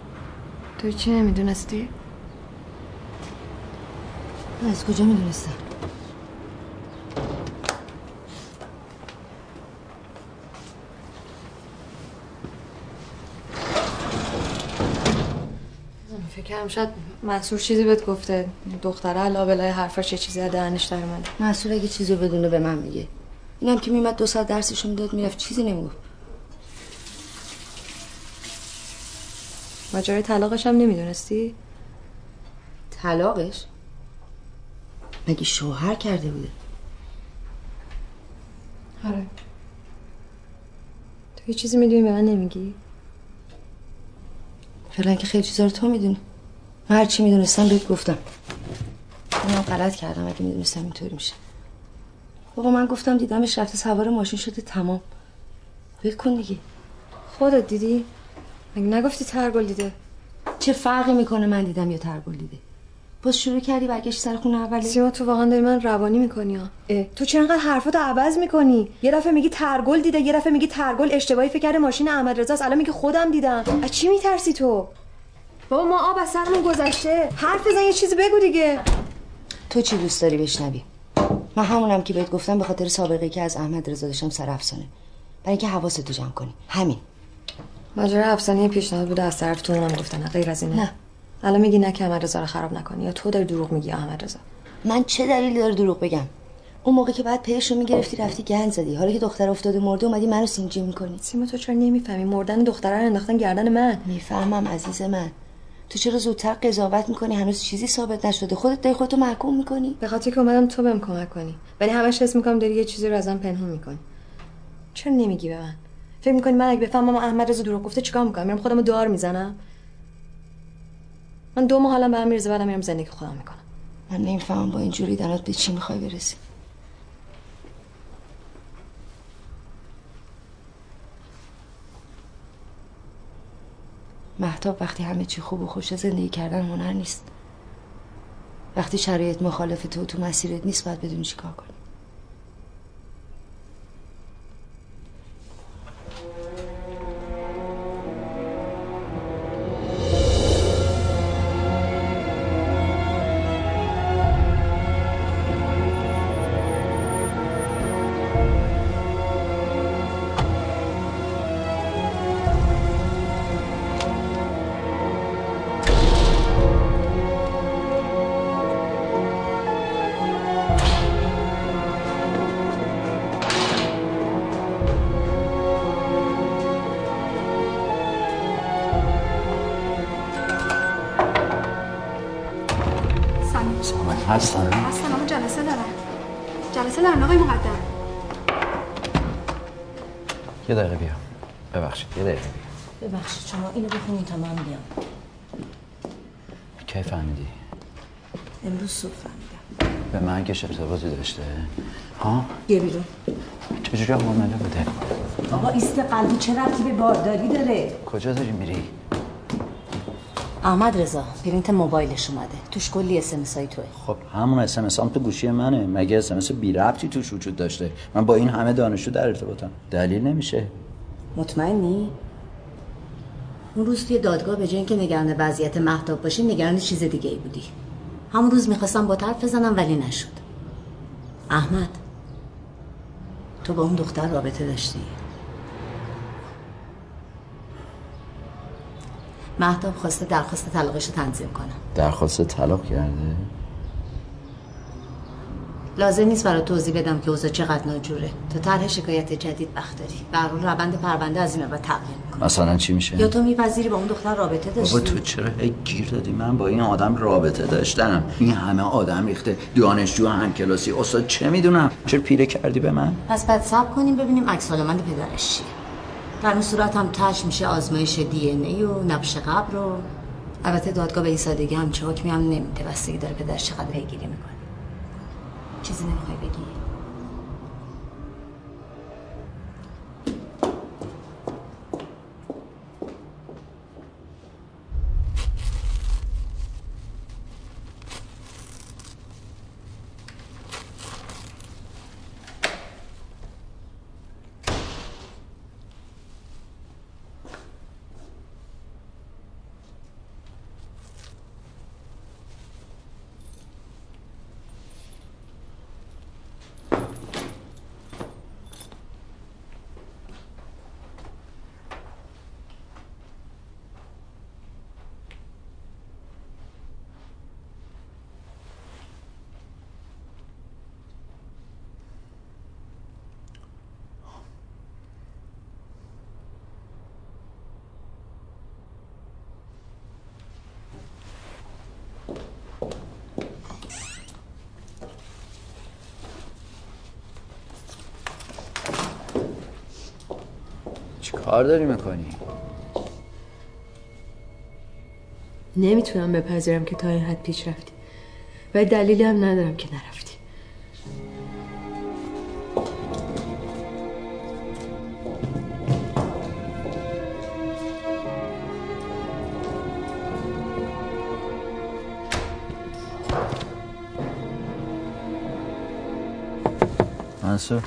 تو چی نمی‌دونستی؟ از کجا می‌دونستم فکرم شاید مسئول چیزی بهت گفته. دختره علا بلای حرفاش یه چیزی از دهنش در اومده. مسئول اگه چیزی بدونه به من میگه. اینم که میمد دو ساعت درسشو می‌داد می‌رفت. چیزی نمی‌گفت. ماجرای طلاقش هم نمی‌دونستی؟ طلاقش؟ مگه شوهر کرده بوده؟ آره. تو یه چیزی می‌دونی به من نمیگی؟ فعلا که خیلی چیزا رو تو می‌دونی. من هر چی می‌دونستم بهت گفتم. منم غلط کردم اگه می‌دونستم اینطوری میشه. بابا من گفتم دیدمش رفته سوار ماشین شده تمام. ول کن دیگه. خودت دیدی؟ مگه نگفتی ترگل دیده؟ چه فرقی می‌کنه؟ من دیدم یا ترگل دیده. باز شروع کردی برگشت سر خونه اولی؟ سیما تو واقعا داری من روانی می‌کنی ها. تو چرا انقدر حرفاتو عوض می‌کنی؟ یه دفعه میگی ترگل دیده یه دفعه میگی ترگل اشتباهی فکر کرده ماشین احمد رضاست الان میگی خودم دیدم. از چی میترسی تو؟ بابا ما آب از سرمون گذشته. حرف بزن یه چیزی بگو دیگه. تو چی دوست داری بشنوی؟ من همونم که بهت گفتم به خاطر سابقه که از احمد رضا داشتم سر افسانه. برای اینکه حواستو جمع کنی. همین. ماجرا افسانه پیشنهاد بوده از طرف تو اونم گفتن غیر از اینه. نه. الان میگی نه که احمد رضا رو خراب نکنی یا تو داری دروغ میگی احمد رضا من چه دلیلی داره دروغ بگم؟ اون موقع که بعد پیش رو می‌گرفتی رفتی گند زدی. حالا که دختر افتاده مرده اومدی منو سینجی می‌کنی. سیما تو چرا نمی‌فهمی؟ مردن دختره رو انداختن گردن من. می‌فهمم عزیز من. تو چرا زودتر قضاوت می‌کنی؟ هنوز چیزی ثابت نشده. خودت داری خودتو محکوم می‌کنی. به خاطر که اومدم تو بهم کمک کنی. ولی همش حس می‌کنم داری یه چیزی رو ازم پنهون می‌کنی. چرا نمیگی به من؟ فکر می‌کنی من اگه بفهمم احمد رضا دروغ گفته چیکار می‌کنم؟ میرم خودمو دار می‌زنم؟ من دو ماه حالا به هم میرزه بعدم میرم زندگی خودم می‌کنم. من نمی‌فهمم با اینجوری درات به چی می‌خوای برسی. مهتاب وقتی همه چی خوب و خوش زندگی کردن هنر نیست. وقتی شرایط مخالف تو تو مسیرت نیست باید بدونی چی کار کنی. که ارتباطی داشته؟ ها بیا بیرون. چجوری حامله بوده آقا ایست قلبی چه ربطی به بارداری داره؟ کجا داری میری؟ احمد رضا پرینت موبایلش اومده. توش کلی اس های توه. خب همون اس ام هم تو گوشی منه. مگه اس ام بی ربطی توش وجود داشته؟ من با این همه دانشجو در ارتباطم. دلیل نمیشه. مطمئنی؟ اون روز توی دادگاه به جای اینکه نگران وضعیت مهتاب باشی نگران چیز دیگه ای بودی. همون روز می‌خواستم با حرف بزنم ولی نشد. احمد تو با اون دختر رابطه داشتی؟ مهتاب خواسته درخواست طلاقش رو تنظیم کنم درخواست طلاق کرده؟ لازم نیست برای توضیح بدم که اوضاع چقدر ناجوره. تو طرح شکایت جدید وقت داری. حال روند پرونده از این بعد تغییر می‌کنه. مثلا چی میشه؟ یا تو میپذیری با اون دختر رابطه داشتی؟ بابا تو چرا هی گیر دادی؟ من با این آدم رابطه داشتم. این همه آدم ریخته. دانشجو هم کلاسی استاد چه می‌دونم؟ چرا پیره کردی به من؟ پس بعد صبر کنیم ببینیم عکس العمل پدرش چیه. در اون صورت هم تش میشه آزمایش دی ان ای و نبش قبر رو البته دادگاه به این سادگی هم چه حکمی هم نمیده بستگی داره پدرش چقدر پیگیری می‌کنه. چیزی نمی‌خوای بگی. کار داری می‌کنی نمی‌تونم بپذیرم که تا این حد پیش رفتی و دلیلی هم ندارم که نرفتی منصور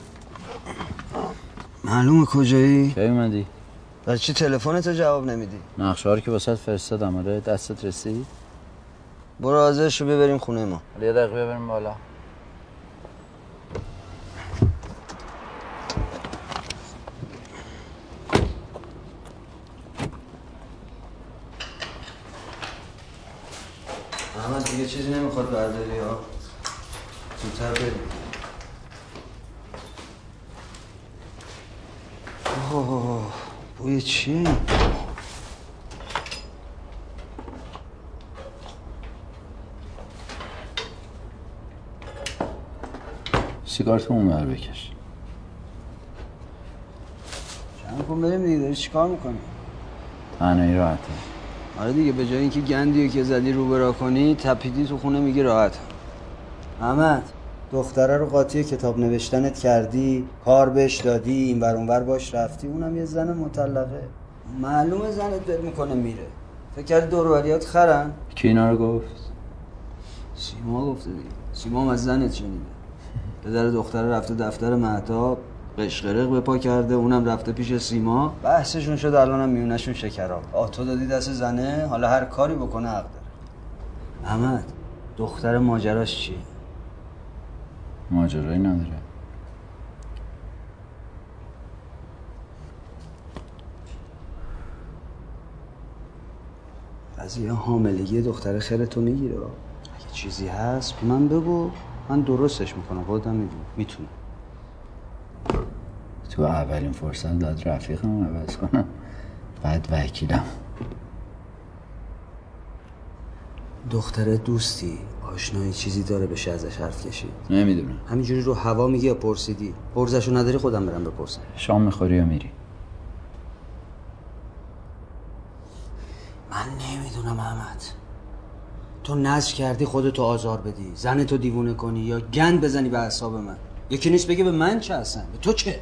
معلومه کجایی؟ کی اومدی؟ برای چی تلفنتو جواب نمیدی؟ نقشه رو که واسه فرستادم آره دستت رسید؟ برو حاضرش رو ببریم خونه ما. حالا یه دقیقه ببریم بالا. احمد دیگه چیزی نمی‌خواد برداری ها. زودتر بریم. چیه این؟ سیگارتو اون بر بکش جمع کن بریم دیگه داری چیکار می‌کنی؟ تنهایی راحته آره دیگه به جای اینکه گندی که زدی رو برا کنی تپیدی تو خونه میگی راحت احمد دختره رو قاطی کتاب نوشتنت کردی کار بهش دادی این ور اونور باش رفتی اونم یه زن مطلقه. معلومه زنت بد می‌کنه میره. فکر کردی دوروریات خرن؟ کی اینا رو گفت؟ سیما گفته دیگه. سیما هم از زنت شنیده. پدر دختره رفته دفتر مهتاب قشقرق به پا کرده اونم رفته پیش سیما. بحثشون شد الانم میونشون شکراب. آه تو دادی دست زنه؟ حالا هر کاری بکنه حق داره. احمد دختر ماجراش چیه؟ ماجرایی نداره قضیه حاملگی دختر خیرتو می‌گیره. اگه چیزی هست به من بگو. من درستش می‌کنم. خودم می‌دونم می‌تونم. تو اولین فرصت داد رفیقم عوض کنم. بعد وکیلم. دختر دوستی. آشنایی چیزی داره بشه ازش حرف کشید. نمی‌دونم. همینجوری رو هوا میگی یا پرسیدی؟ پرزشو نداری خودم برم بپرسم. شام می‌خوری یا میری؟ من نمی‌دونم احمد. تو نزد کردی خودتو آزار بدی. زنتو دیوونه کنی یا گند بزنی به اعصاب من. یکی نیست بگه به من چه هستن به تو چه؟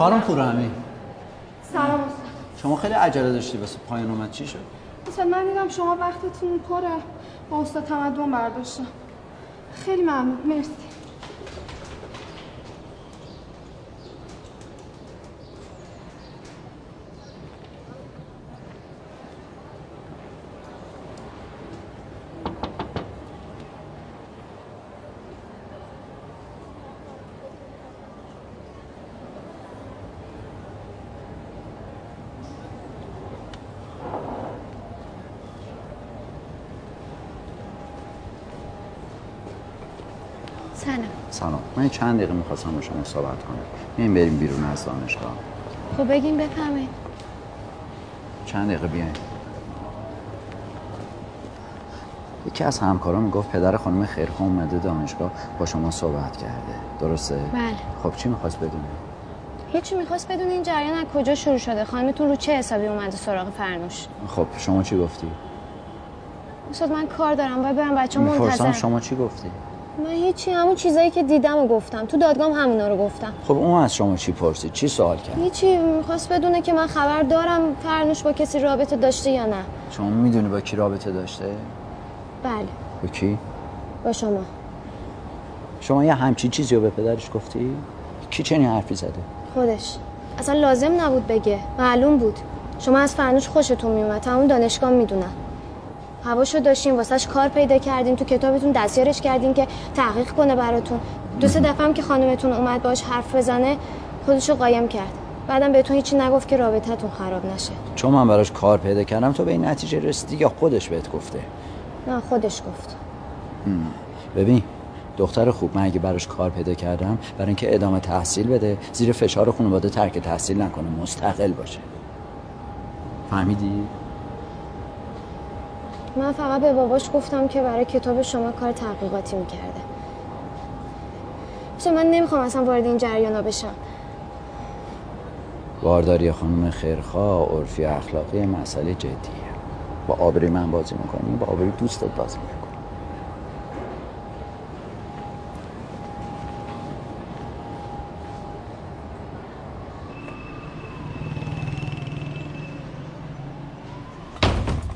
خانم پورهمی سلام. استاد شما خیلی عجله داشتی واسه پایان اومد. چی شد؟ استاد من دیدم شما وقتتون پره با استاد تمدن برداشتم. خیلی ممنون. مرسی. سلام. سلام. من چند دقیقه می‌خواستم با شما صحبت کنم. این بریم بیرون از دانشگاه. خب بگیم بفهمید. چند دقیقه بیاین. یکی از همکارا می‌گفت پدر خانم خیرخان اومده دانشگاه با شما صحبت کرده. درسته؟ بله. خب چی می‌خواست بدونه؟ هیچی می‌خواست بدون این جریان از کجا شروع شده. خانمتون رو چه حسابی اومده سراغ فرنوش؟ خب شما چی گفتی؟ استاد من کار دارم. باید برم بچه می‌پرسم منتظر. شما چی گفتی؟ من هیچی همون چیزایی که دیدم و گفتم تو دادگاه همونا رو گفتم خب اون از شما چی پرسید؟ چی سوال کرد؟ هیچی می‌خواست بدونه که من خبر دارم فرنوش با کسی رابطه داشته یا نه شما می‌دونی با کی رابطه داشته؟ بله با کی؟ با شما شما یه همچین چیزی رو به پدرش گفتی؟ کی چنین حرفی زده؟ خودش اصلا لازم نبود بگه معلوم بود شما از فرنوش خوشتون میومد تمام دانشگاه می‌دونن هواشو داشتین واسهش کار پیدا کردین تو کتابتون دستیارش کردین که تحقیق کنه براتون دو سه دفعه هم که خانمتون اومد باش حرف بزنه خودشو قایم کرد بعدم بهتون هیچی نگفت که رابطتون خراب نشه چون من براش کار پیدا کردم تو به این نتیجه رسیدی یا خودش بهت گفته؟ نه خودش گفت. ببین دختر خوب من اگه براش کار پیدا کردم برای اینکه ادامه تحصیل بده زیر فشار خانواده ترک تحصیل نکنه مستقل باشه فهمیدی؟ من فقط به باباش گفتم که برای کتاب شما کار تحقیقاتی می‌کرده. چون من نمی‌خوام اصلا وارد این جریانا بشم. بارداری خانم خیرخواه عرفی اخلاقی مسئله جدیه. با آبری من بازی می‌کنی با آبری دوستت بازی می‌کنی.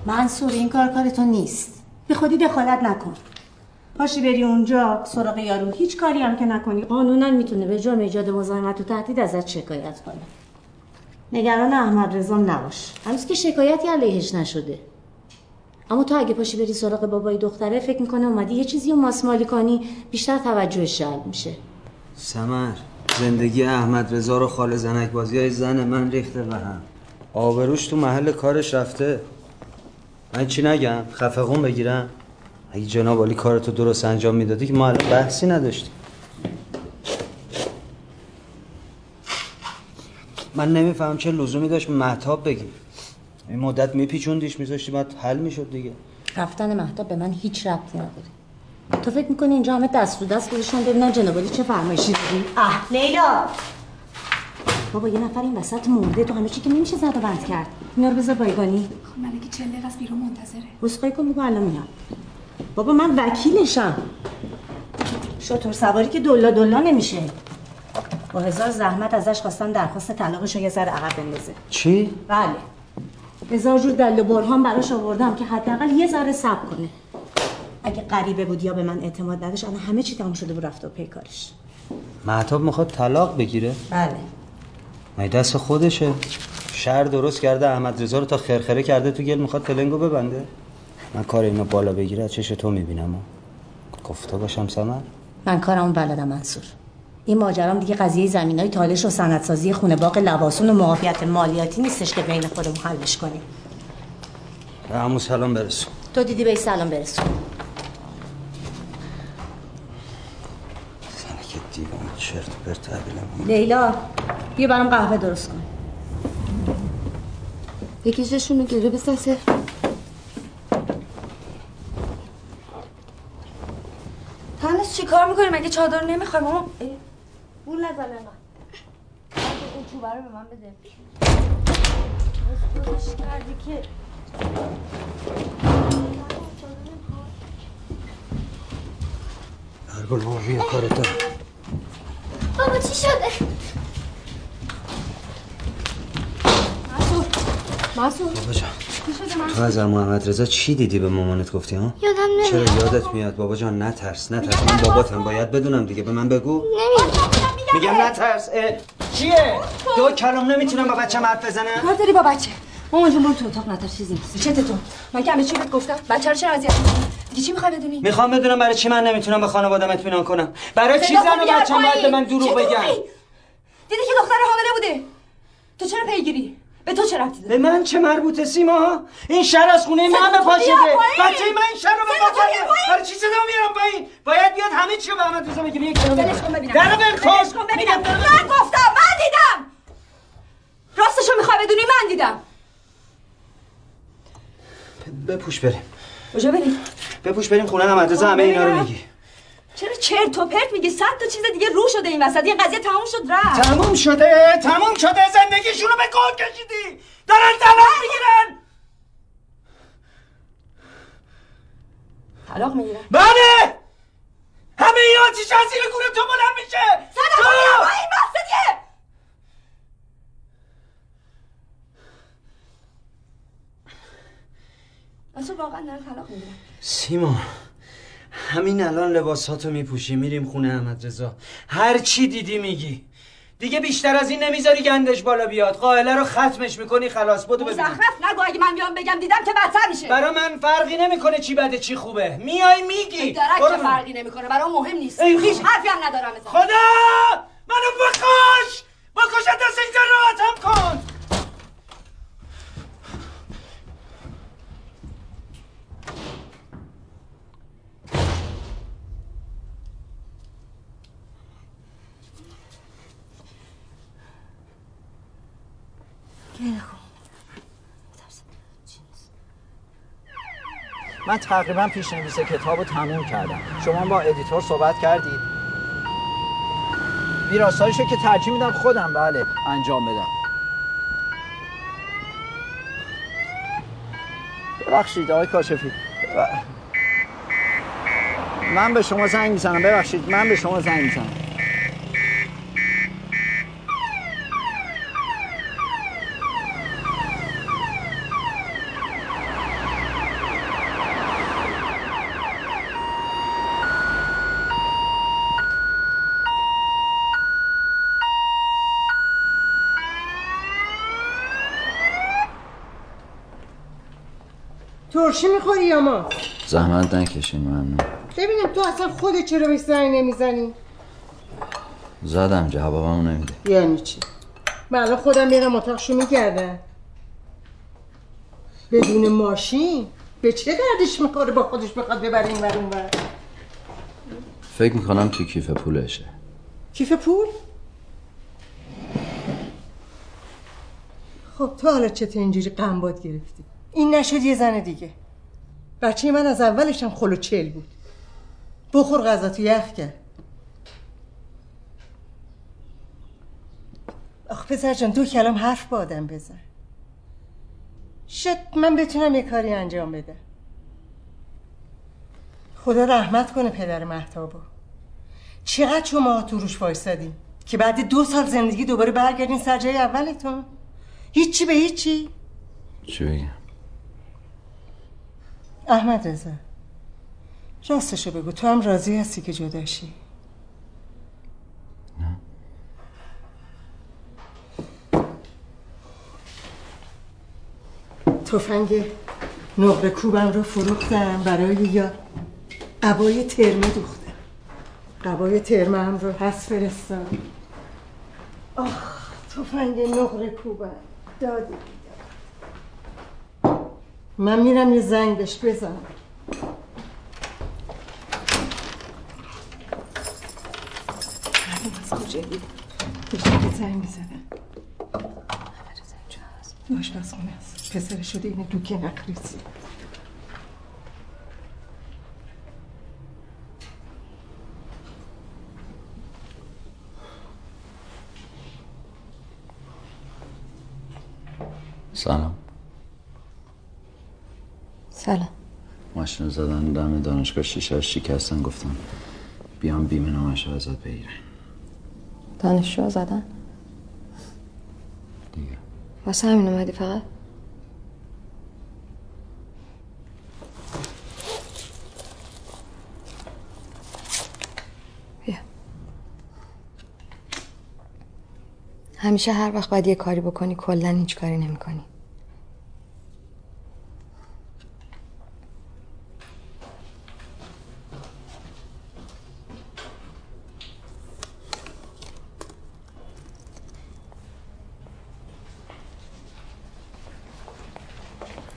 منصور این کار کار تو نیست. به خودی دخالت نکن. پاشی بری اونجا سراغ یارو. هیچ کاری هم که نکنی. قانونا می‌تونه به جرم ایجاد مزاحمت و تهدید ازت شکایت کنه. نگران احمد رضام نباش. هنوز که شکایتی علیهش نشده. اما تو اگه پاشی بری سراغ بابای دختره فکر می‌کنه اومدی یه چیزی رو ماسمالی کنی بیشتر توجهش جلب میشه. سمر زندگی احمد رضا رو خال زنک بازی های زن من ریخته به هم. آبروش تو محل کارش رفته. من چی نگم؟ خفقون بگیرم اگه جناب علی کارتو درست انجام می‌دادی که ما الان بحثی نداشتیم. من نمیفهم چه لزومی داشت محتاب بگی این مدت میپیچوندیش میذاشتی بعد حل می‌شد دیگه. رفتن مهتاب به من هیچ ربطی نداره تو فکر می‌کنی اینجا همه دست رو دست گذاشتن ببینن جناب علی چه فرمایشی دادی؟ اه لیلا! بابا یه نفر این وسط مرده. تو همه چی که نمیشه زد و بند کرد. اینا رو بذار بایگانی. خب ملکی چند دقیقه از بیرون منتظره. رسخایی کن بگو الان میاد بابا من وکیلشم. شطور سواری که دلا دلا نمیشه. با هزار زحمت ازش خواستم درخواست طلاقش رو یه ذره عقب بندازه. چی؟ بله. هزار جور دل و برهان براش آوردم که حداقل یه ذره صبر کنه. اگه غریبه بود یا به من اعتماد نداشت الان همه چی تموم شده بود رفته و پی کارش. محتاب می‌خواد طلاق بگیره؟ بله. مگه دست خودشه؟ شهر درست کرده احمد رضا رو تا خرخره کرده تو گل می‌خواد تلنگو ببنده. من کار اینو بالا بگیره از چش تو می‌بینم. گفته باشم سمر من کارمو بلدم منصور. این ماجرام دیگه قضیه زمین های تالش و سندسازی خونه باغ لباسون و معافیت مالیاتی نیستش که بین خودمون حلش کنیم. به همون سلام برسون. تو دیدی به سلام برسون. چرت پرت لیلا بیا برام قهوه درست کن یکیششون رو بسازه تو هنوز چی کار می‌کنی؟ مگه چادر نمی‌خوای؟ ماما بول نزن اون چوبه رو به من بده. خودش کردی که. هرگل بابا بیا کارت دارم. بابا چی شده؟ مسعود مسعود بابا جان چی شده تو از محمد رضا چی دیدی به مامانت گفتی ها؟ یادم چرا نمیاد یادت میاد بابا جان نترس نترس من باباتم باید بدونم دیگه به من بگو میگم نترس چیه؟ دو کلام نمی‌تونم با بچه حرف بزنم کار داری با بچه مامان جون برو تو اتاق نتر چیزی نیست چته تو من که همه چی بهت گفتم بچه رو چرا اذیت می‌کنی دیگه چی می‌خوای بدونی؟ می‌خوام بدونم برای چی من نمی‌تونم به خانوادم اطمینان کنم. برای چی صدا زن و بچه‌م باید به. من دروغ بگن؟ دیدی که دختر حامله بوده. تو چرا پیگیری؟ به تو چه ربطی داره؟ به من چه مربوطه سیما؟ این شهر از خونه من پاشیده. بیار پایین. بچه من این شهر رو به پا پایین. برای چی صدا میارم پایین؟ باید بیاد همه چی رو به احمد رضا بگیری یک کن ببینم. در ببینم. ول من گفتم من دیدم. راستشو می‌خوای بدونی من دیدم. بپوش بریم. کجا بریم بپوش بریم خونه احمد رضا همه اینا رو ببینم. میگی. چرا چرت و پرت میگی؟ صد تا چیز دیگه رو شده این وسط. این قضیه تموم شد رفت. تموم شده تموم شده. زندگیشون رو به گل کشیدی. دارن طلاق می‌گیرن. طلاق می‌گیرن. بله. همه این آتیش از زیر گونه تو. بلند میشه صدا تو! اصلا واقعا دارن طلاق می‌گیرن سیما همین الان لباساتو میپوشی میریم خونه احمد رضا. هر چی دیدی میگی. دیگه بیشتر از این نمی‌ذاری گندش بالا بیاد. قائله رو ختمش می‌کنی خلاص بدو ببینم مزخرف نگو اگه من بیام بگم دیدم که بدتر میشه. برا من فرقی نمی‌کنه چی بده چی خوبه. میای میگی. درک. فرقی نمی‌کنه؟ برام مهم نیست. ای هیچ. حرفی هم ندارم خدا! منو بکش! بکش دست راحتم کن! من تقریبا پیشنویس کتاب رو تموم کردم. شما با editor صحبت کردید. ویراستایشو که ترجیح میدم خودم بله انجام بدم. ببخشید آقای کاشفی. من به شما زنگ می‌زنم ببخشید من به شما زنگ می‌زنم. ترشی می‌خوری یا ما زحمت نکشین ممنون. ببینم تو اصلا خودت چرا بهش زنگ نمی‌زنی؟ زدم جوابمو نمیده. یعنی چی؟ من الان خودم میرم اتاقشو میگردم. بدون ماشین؟ به چه دردش می‌خوره با خودش بخواد ببره این اون ور؟ فکر می‌کنم تو کیف پولشه. کیف پول؟ خب تو حالا چطور اینجوری قنباد گرفتی؟ این نشد یه زن دیگه. بچه من از اولش هم خلو چل بود. بخور غذا تو یخ کرد. آخ پسر جان دو کلام حرف با آدم بزن. شد من بتونم یه کاری انجام بدم. خدا رحمت کنه پدر محتابو چقدر شما تو روش وایسادین که بعد دو سال زندگی دوباره برگردین سر جای اولتون؟ هیچی به هیچی؟ چی بگم؟ احمد رضا راستشو بگو تو هم راضی هستی که جداشی تفنگ نقره کوبم رو فروختم برای یا قبای ترمه دوختم قبای ترمه هم رو پس فرستم آخ تفنگ نقره کوبم. دادی. من میرم یه زنگ بهش بزنم. از کجا بود بهش زنگ می‌زنم. تو آشپزخونه است. پسر شده اینه دوکه نقریسی سلام. سلام. ماشین زدن دم دانشگاه شیشه شکستن گفتم بیام بیمه نامش رو ازت بگیرن دانشجو زدن؟ دیگه. واسه همین اومدی فقط؟ بیا. همیشه هر وقت باید یه کاری بکنی کلا هیچ کاری نمی‌کنی.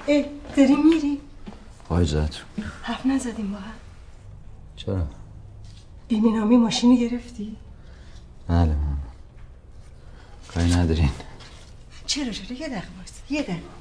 ای داری میری؟ پای زد. حرف نزدیم با هم. چرا؟ بیمینامی ماشینی گرفتی؟ بله کاری ندارین. چرا چرا؟ یه دقیقه یه دقیقه.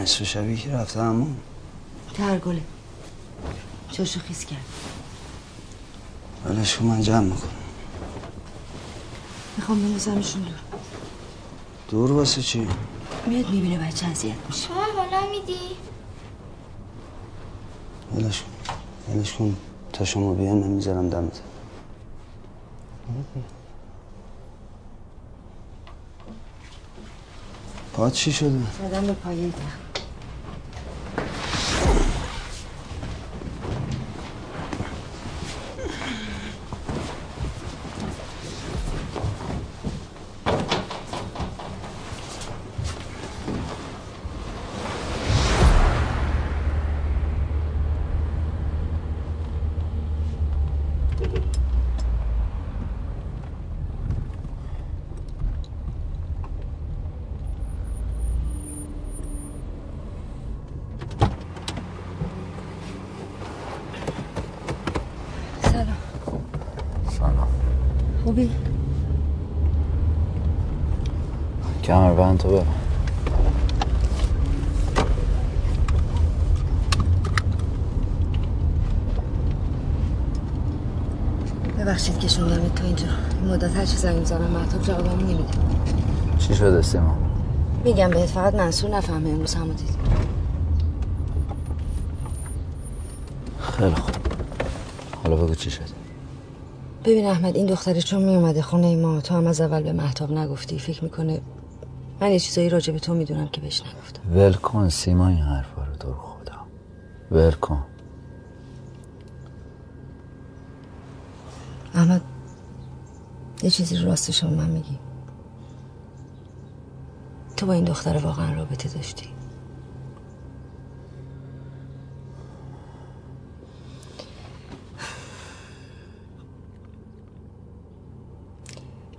نصف شبی که رفته همون ترگله. چاشو خیس کرد. ولش من جمع می‌کنم. می‌خوام بندازمشون دور. دور واسه چی؟ میاد می‌بینه بچه اذیت میشه. شما حالا میدی؟ ولش کن ولش کن تا شما بیان من می‌ذارم دم پات چی شده؟ زدم به پایه در سلام سلام خوبی؟ کمربند تو ببن ببخشید که شما تو اینجا این مدت هر چی زنگ می‌زنم محتاب جوابمو نمیده. چی شده سیما؟ میگم بهت فقط منصور نفهمه امروز همو دید. خیلی خوب. حالا بگو چی شد ببین احمد این دختره چون میومده خونه ما تو هم از اول به محتاب نگفتی. فکر می‌کنه من یه چیزایی راجع به تو می‌دونم که بهش نگفتم. ول کن سیما این حرفا رو تو رو خدا. ول کن احمد یه چیزی راستش رو من میگی. تو با این دختر واقعا رابطه داشتی.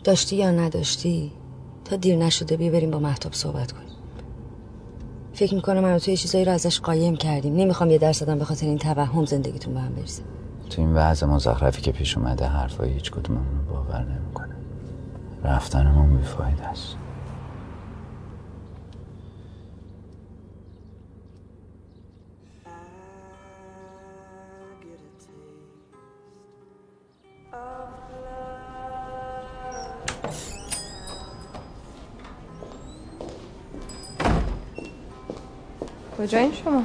داشتی یا نداشتی تا دیر نشده بیا بریم با محتاب صحبت کنیم. فکر می‌کنم من تو یه چیزایی رو ازش قایم کردیم. نمی‌خوام یه درصدم به خاطر این توهم زندگیتون به هم بریزه. تو این وضع مزخرفی که پیش اومده حرفای هیچ کدوممون رو باور نمی‌کنه رفتنمون بیفاید است کجایین شما؟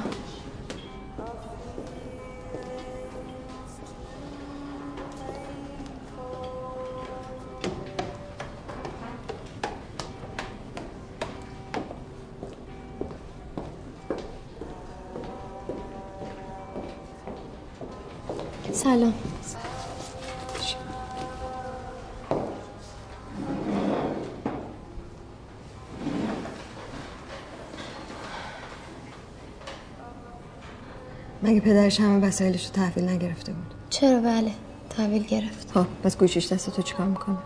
پدرش همه وسایلش رو تحویل نگرفته بود. چرا؟ بله تحویل گرفت. خب پس گوشیش دست تو چیکار می‌کنه؟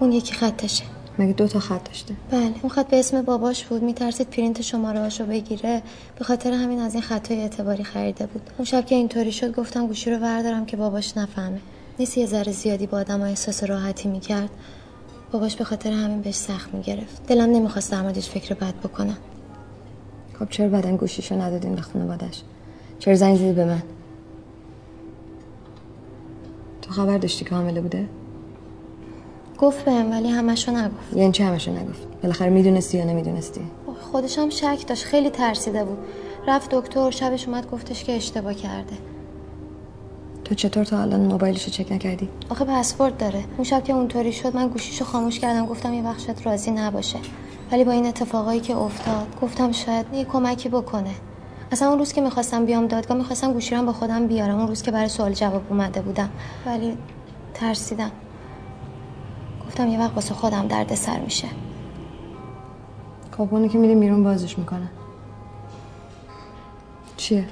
اون یکی خطشه. مگه دو تا خط داشته؟ بله اون خط به اسم باباش بود. میترسید پرینت شماره هاشو بگیره؟ به خاطر همین از این خطای اعتباری خریده بود. اون شب که اینطوری شد گفتم گوشی رو بردارم که باباش نفهمه. نیست یه ذره زیادی با آدم احساس راحتی می‌کرد. باباش به خاطر همین بهش سخت می‌گرفت. دلم نمی‌خواست در موردش فکر بد بکنم خب چرا بعدن گوشیشو ندادین به خانوادش چرا زنگ زدی به من؟ تو خبر داشتی که حامله بوده؟ گفت بهم ولی همشو نگفت. یعنی چه همشو نگفت؟ بالاخره می‌دونستی یا نمی‌دونستی؟ خودش هم شک داشت خیلی ترسیده بود. رفت دکتر شبش اومد گفتش که اشتباه کرده. تو چطور تا الان موبایلشو چک نکردی؟ آخه پسورد داره. اون شب که اونطوری شد من گوشیشو خاموش کردم گفتم یه وقت شاید راضی نباشه. ولی با این اتفاقایی که افتاد گفتم شاید یه کمکی بکنه. اصلا اون روز که می‌خواستم بیام دادگاه می‌خواستم گوشی رو با خودم بیارم. اون روز که برای سوال جواب اومده بودم. ولی ترسیدم. گفتم یه وقت واسه خودم درد سر میشه. خب اونو که میریم بیرون بازش می‌کنن چیه؟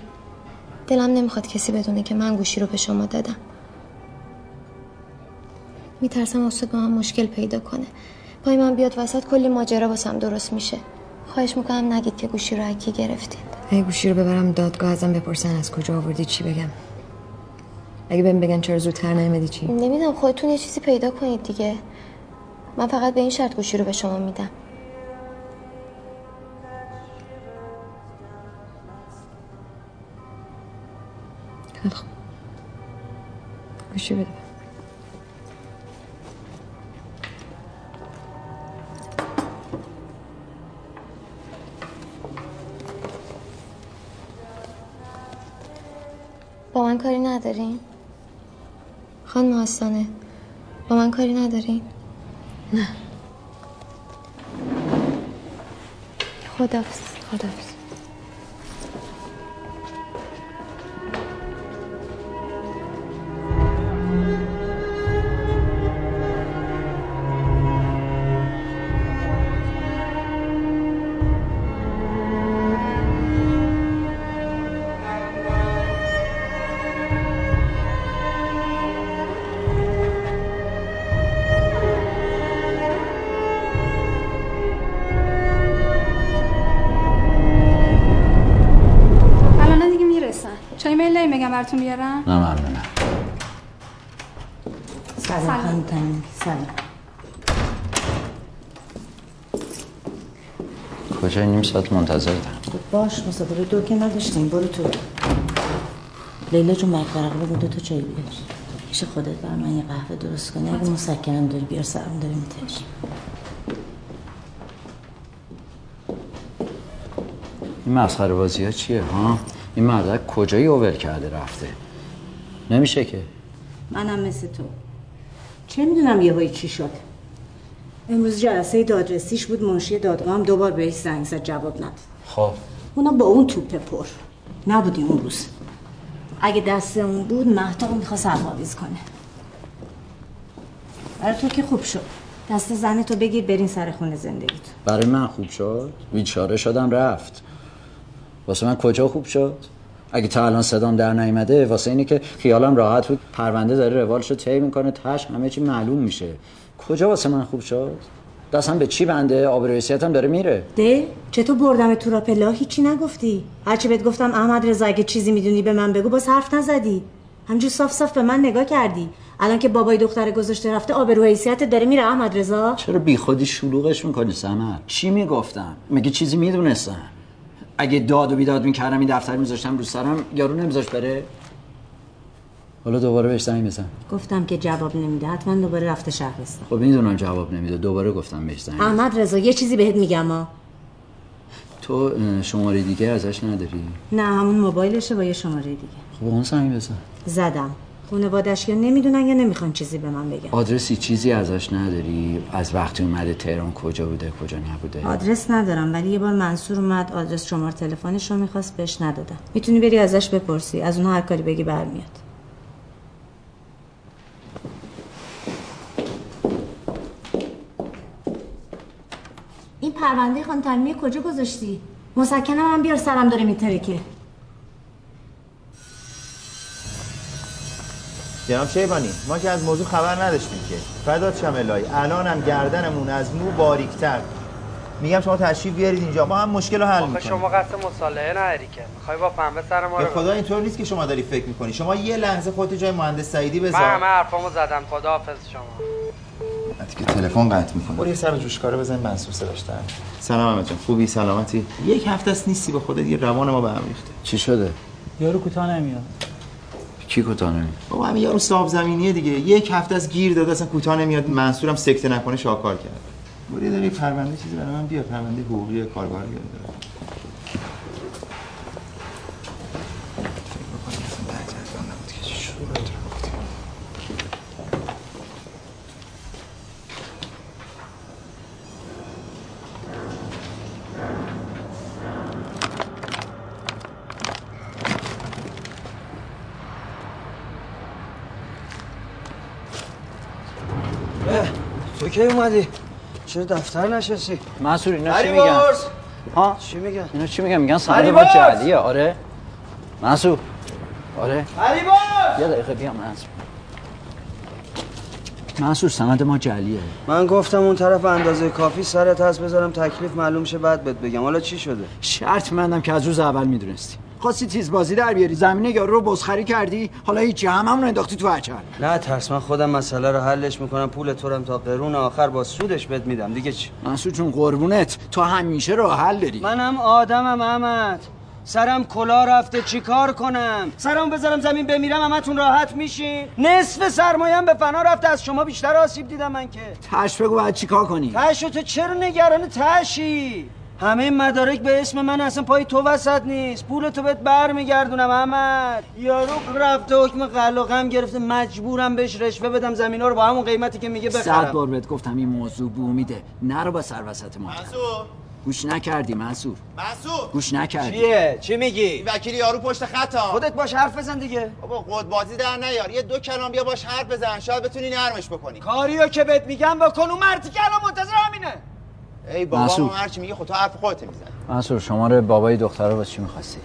دلم نمی‌خواد کسی بدونه که من گوشی رو به شما دادم. میترسم استاد با هم مشکل پیدا کنه. پای من بیاد وسط کلی ماجرا واسم درست میشه. خواهش می‌کنم نگید که گوشی رو اکی گرفتید. اگه گوشی رو ببرم دادگاه ازم بپرسن از کجا آوردی چی بگم. اگه بهم بگن چرا زودتر نیومدی چی؟ نمی‌دونم خودتون یه چیزی پیدا کنید دیگه. من فقط به این شرط گوشی رو به شما میدم. خیلی خوب. گوشی بده. ندارین؟ خانم آستانه با من کاری ندارین؟ نه خدافز خدافز براتون بیارم نه ممنونم. سلام سلام. خانم تنی. سلام. کجای نیم ساعت منتظرتم خب باش مسابقه دو که نداشتیم. برو تو. لیلا جون مقبره بگو دو تا چای بیار. میشه خودت بر من یه قهوه درست کنی. اگه مسکنم داری بیار سرم داری میتش این مسخره بازی ها چیه ها؟ این مردک کجایی اوور کرده رفته؟ نمیشه که؟ منم مثل تو. چه می‌دونم یه هایی چی شد؟ امروز جلسه دادرسیش بود منشی دادگاه هم دوبار بهش زنگ زد جواب نداد. خب. اونا با اون توپ پر. نبودی اون روز. اگه دست اون بود مهتاب می‌خواست حوادیز کنه. برای تو که خوب شد. دست زن تو بگیر برین سر خونه زندگیت. برای من خوب شد؟ بیچاره شدم رفت. واسه من کجا خوب شد؟ اگه تا الان صدام در نیامده واسه اینه که خیالم راحت بود. پرونده داره روالشو طی می‌کنه تش همه چی معلوم میشه. کجا واسه من خوب شد؟ دستم به چی بنده؟ آبروی حیثیتم داره میره. ده چطور بردم تو را پلا؟ هیچی نگفتی. هرچی بهت گفتم احمد رضا اگه چیزی می‌دونی به من بگو باز حرف نزدی. همجور صاف صاف به من نگاه کردی. الان که بابای دختر گذاشته رفته آبرو حیثیت داره میره احمد رضا. چرا بیخودی شلوغش می‌کنی سمر چی می‌گفتم مگه چیزی می‌دونستم اگه داد و بیداد می‌کردم این دفتر میذاشتم رو سرم یارو نمیذاش بره. حالا دوباره بهش زنگ بزن. گفتم که جواب نمیده حتما دوباره رفته شهرستان خب می‌دونم جواب نمیده دوباره گفتم بهش زنگ. احمد رضا یه چیزی بهت میگم ها. تو شماره دیگه ازش نداری؟ نه همون موبایلشه با یه شماره دیگه. خب اون زنگ بزن. زدم. خانوادش یا نمی‌دونن یا نمی‌خوان چیزی به من بگن. آدرسی چیزی ازش نداری؟ از وقتی اومده تهران کجا بوده کجا نبوده؟ آدرس ندارم ولی یه بار منصور اومد آدرس شماره تلفنش رو می‌خواست بهش ندادم. می‌تونی بری ازش بپرسی از اونها هر کاری بگی برمیاد. این پرونده خان تنمیه کجا گذاشتی؟ مسکنم هم بیار سرم داره میترکه. جناب شیبانی ما که از موضوع خبر نداشتیم که. فدات شم الهی الانم گردنمون از مو باریکتر. میگم شما تشریف بیارید اینجا. ما هم مشکل رو حل می‌کنیم. شما قصد مصالحه نداری که. می‌خوای با پنبه سر ما رو خدا اینطور نیست که شما داری فکر می‌کنی. شما یه لحظه خودت جای مهندس سعیدی من بذار همه حرفامو زدم. خداحافظ شما. وقتی که تلفن قطع می‌کنه. برو یه سر جوشکاره بزن منصور صداش سلام احمد جان. خوبی؟ سلامتی؟ یک هفته است نیستی به خودت یه روان ما به هم ریخته. چی شده؟ یارو کوتاه نمیاد. کی کوتاه نمیاد بابا همین یارو صاحب زمینیه دیگه. یک هفته از گیر داده اصلا کوتاه نمیاد. منصورم سکته نکنه شاکار کرد یه داری پرونده چیزی برای من بیا. پرونده حقوقی کاربر بیار کی اومدی؟ چرا دفتر نشستی؟ منصور اینا چی میگن! ها چی میگن؟ اینا چی میگن میگن سند ما! جعلیه آره منصور آره علی! یه دقیقه بیا منصور منصور سند ما جعلیه من گفتم اون طرف اندازه کافی سرت هست بذارم تکلیف معلوم شه بعد بهت بگم حالا چی شده؟ شرط مندم که از روز اول می‌دونستی خواستی تیز بازی در بیاری. زمینه یارو رو بزخری کردی؟ حالا هیچی هممون انداختی تو اچل نه ترس من خودم مسئله رو حلش می‌کنم پول تو رو هم تا قرون آخر با سودش بهت میدم. دیگه چی؟ منصور جون قربونت. تو همیشه راه حل داری. منم آدمم احمد. سرم کلا رفته چیکار کنم؟ سرم بذارم زمین بمیرم همتون راحت میشی نصف سرمایم به فنا رفته از شما بیشتر آسیب دیدم من که. تش بگو باید چیکار کنی؟ تشو تو چرا نگران تشی؟ همه مدارک به اسم من اصلا پای تو وسط نیست. پول تو بهت بر میگردونم احمد. یارو رفته حکم قلقم گرفته مجبورم بهش رشوه بدم زمینا رو با همون قیمتی که میگه صد بخرم بار بهت گفتم این موضوع بومیده نرو با سر وسط ما. گوش نکردی منصور. منصور. گوش نکردی. چیه؟ چی میگی؟ وکیل یارو پشت خطا. خودت باش حرف بزن دیگه. بابا قد بازی در نیار. یه دو کلام بیا باش حرف بزن. شاید بتونی نرمش بکنی. کاریو که بهت میگم بکن اون مردی که الان منتظر همینه. ای بابا منصور. اون هرچی میگه خود تو حرف خودت می‌زنی. منصور شماره بابای دختره واسه چی می‌خواستی؟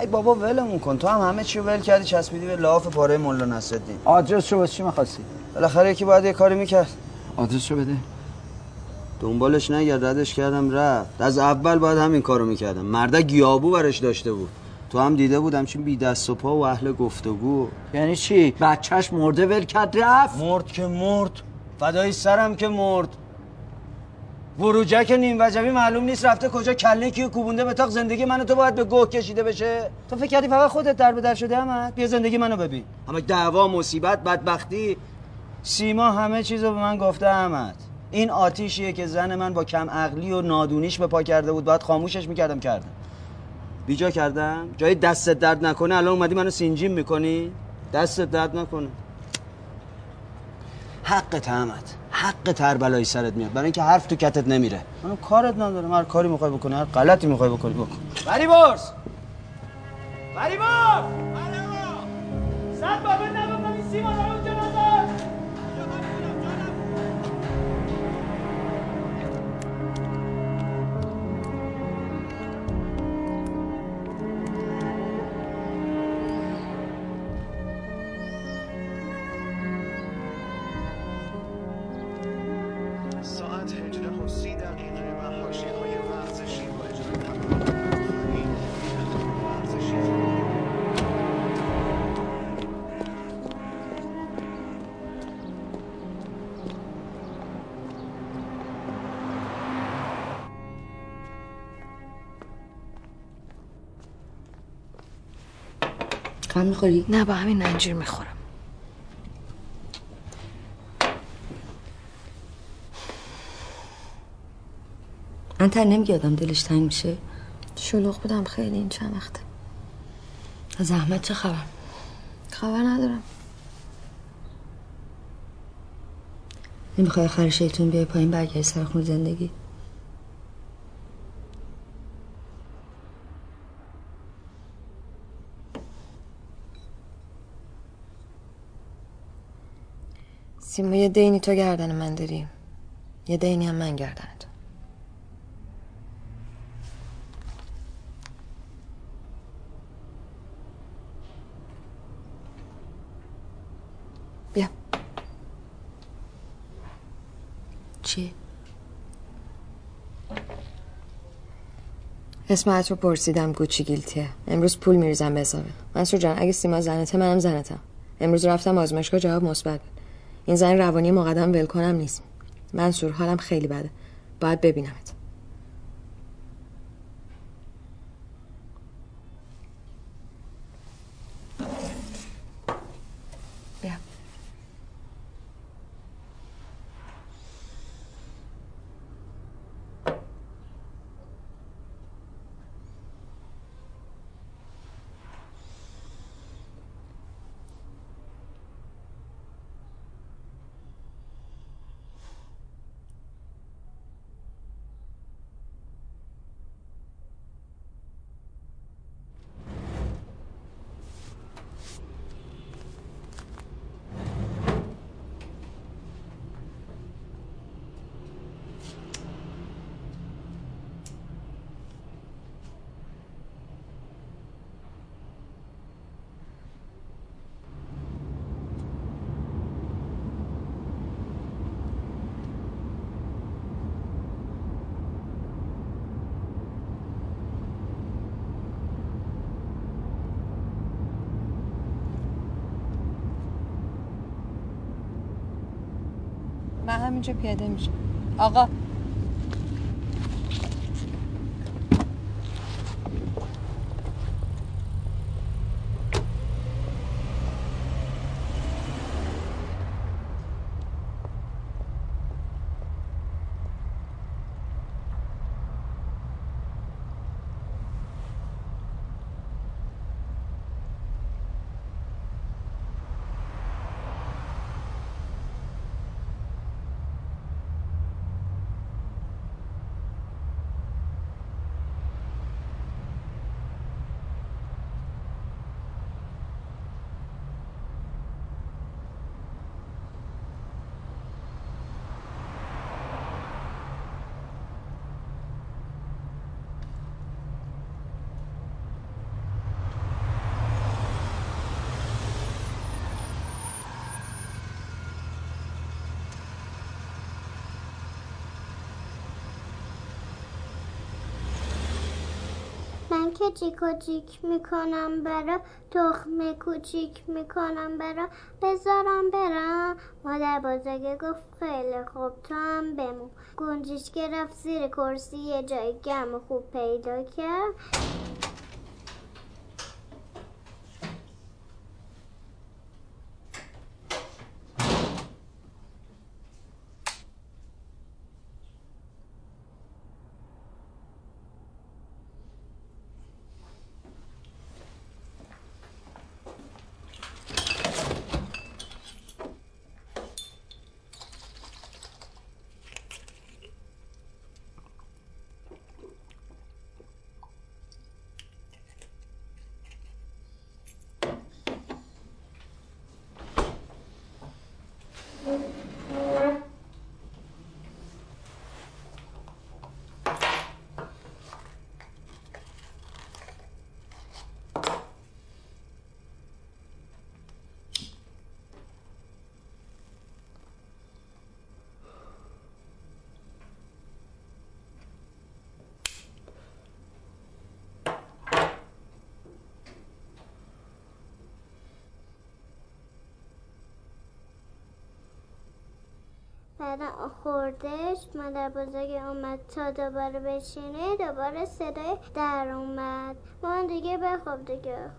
ای بابا ولمون کن. تو هم همه چی ول کردی چسبیدی به لاف پاره مولا نصرالدین. آدرس رو واسه چی می‌خواستی؟ بالاخره یکی باید یه کاری می‌کرد. آدرس رو بده. دنبالش نگرد ردش کردم رفت. از اول باید همین کارو می‌کردم. مرده گیابو برش داشته بود. تو هم دیده بودم چون بی دست و پا و اهل گفتگو. یعنی چی؟ بچهش مرده ول کرد رفت؟ مرد که مرد. فدای سرم که مرد. وروجک نیم وجبی معلوم نیست رفته کجا کله کیو کوبونده به تاق زندگی منو تو باید به گوه کشیده بشه. تو فکر کردی فقط خودت در به در شده احمد؟ بیا زندگی منو ببین. اما دعوا مصیبت بدبختی. سیما همه چیزو به من گفته احمد. این آتیشیه که زن من با کم عقلی و نادونیش به پا کرده بود. باید خاموشش می‌کردم کردم. بیجا کردم. جای دستت درد نکنه. الان اومدی منو سینجیم می‌کنی؟ دستت درد نکنه. حق احمد. حق تر بلایی سرت میاد. برای اینکه حرف تو کتت نمیره. منو کارت ندارم. هر کاری می‌خوای بکنی هر غلطی می‌خوای بکنی بکن. بری برس بری برس صد بابا نبا این سیما در اونجا می‌خوری؟ نه با همین انجیر می‌خورم. انتر نمیگی آدم دلش تنگ میشه؟ شلوغ بودم خیلی این چند وقته. از احمد چه خبر؟ خبر ندارم. نمی‌خوای آخر شیطون بیای پایین برگردی سر خون زندگی؟ سیما یه دینی تو گردن من داری. یه دینی هم من گردن تو بیا. چی؟ اسمت رو پرسیدم گوچی گیلتیه. امروز پول میریزم به حسابه منصور جان اگه سیما زنته منم زنتم. امروز رفتم آزمایشگاه جواب مثبت این زن روانی مقدم ول کنم نیست. منصور حالم خیلی بده. باید ببینمت. همینجا پیاده میشم آقا و جیک می‌کنم برا تخم کوچیک می‌کنم برا. بذارم برم. مادر بزرگه گفت خیلی خوب تو هم بمون. گنجیش گرفت زیر کرسی یه جای گم خوب پیدا کرد. بعد خوردش مادر بزرگ اومد تا دوباره بشینه دوباره صدای در اومد. ما دیگه بخواب دیگه.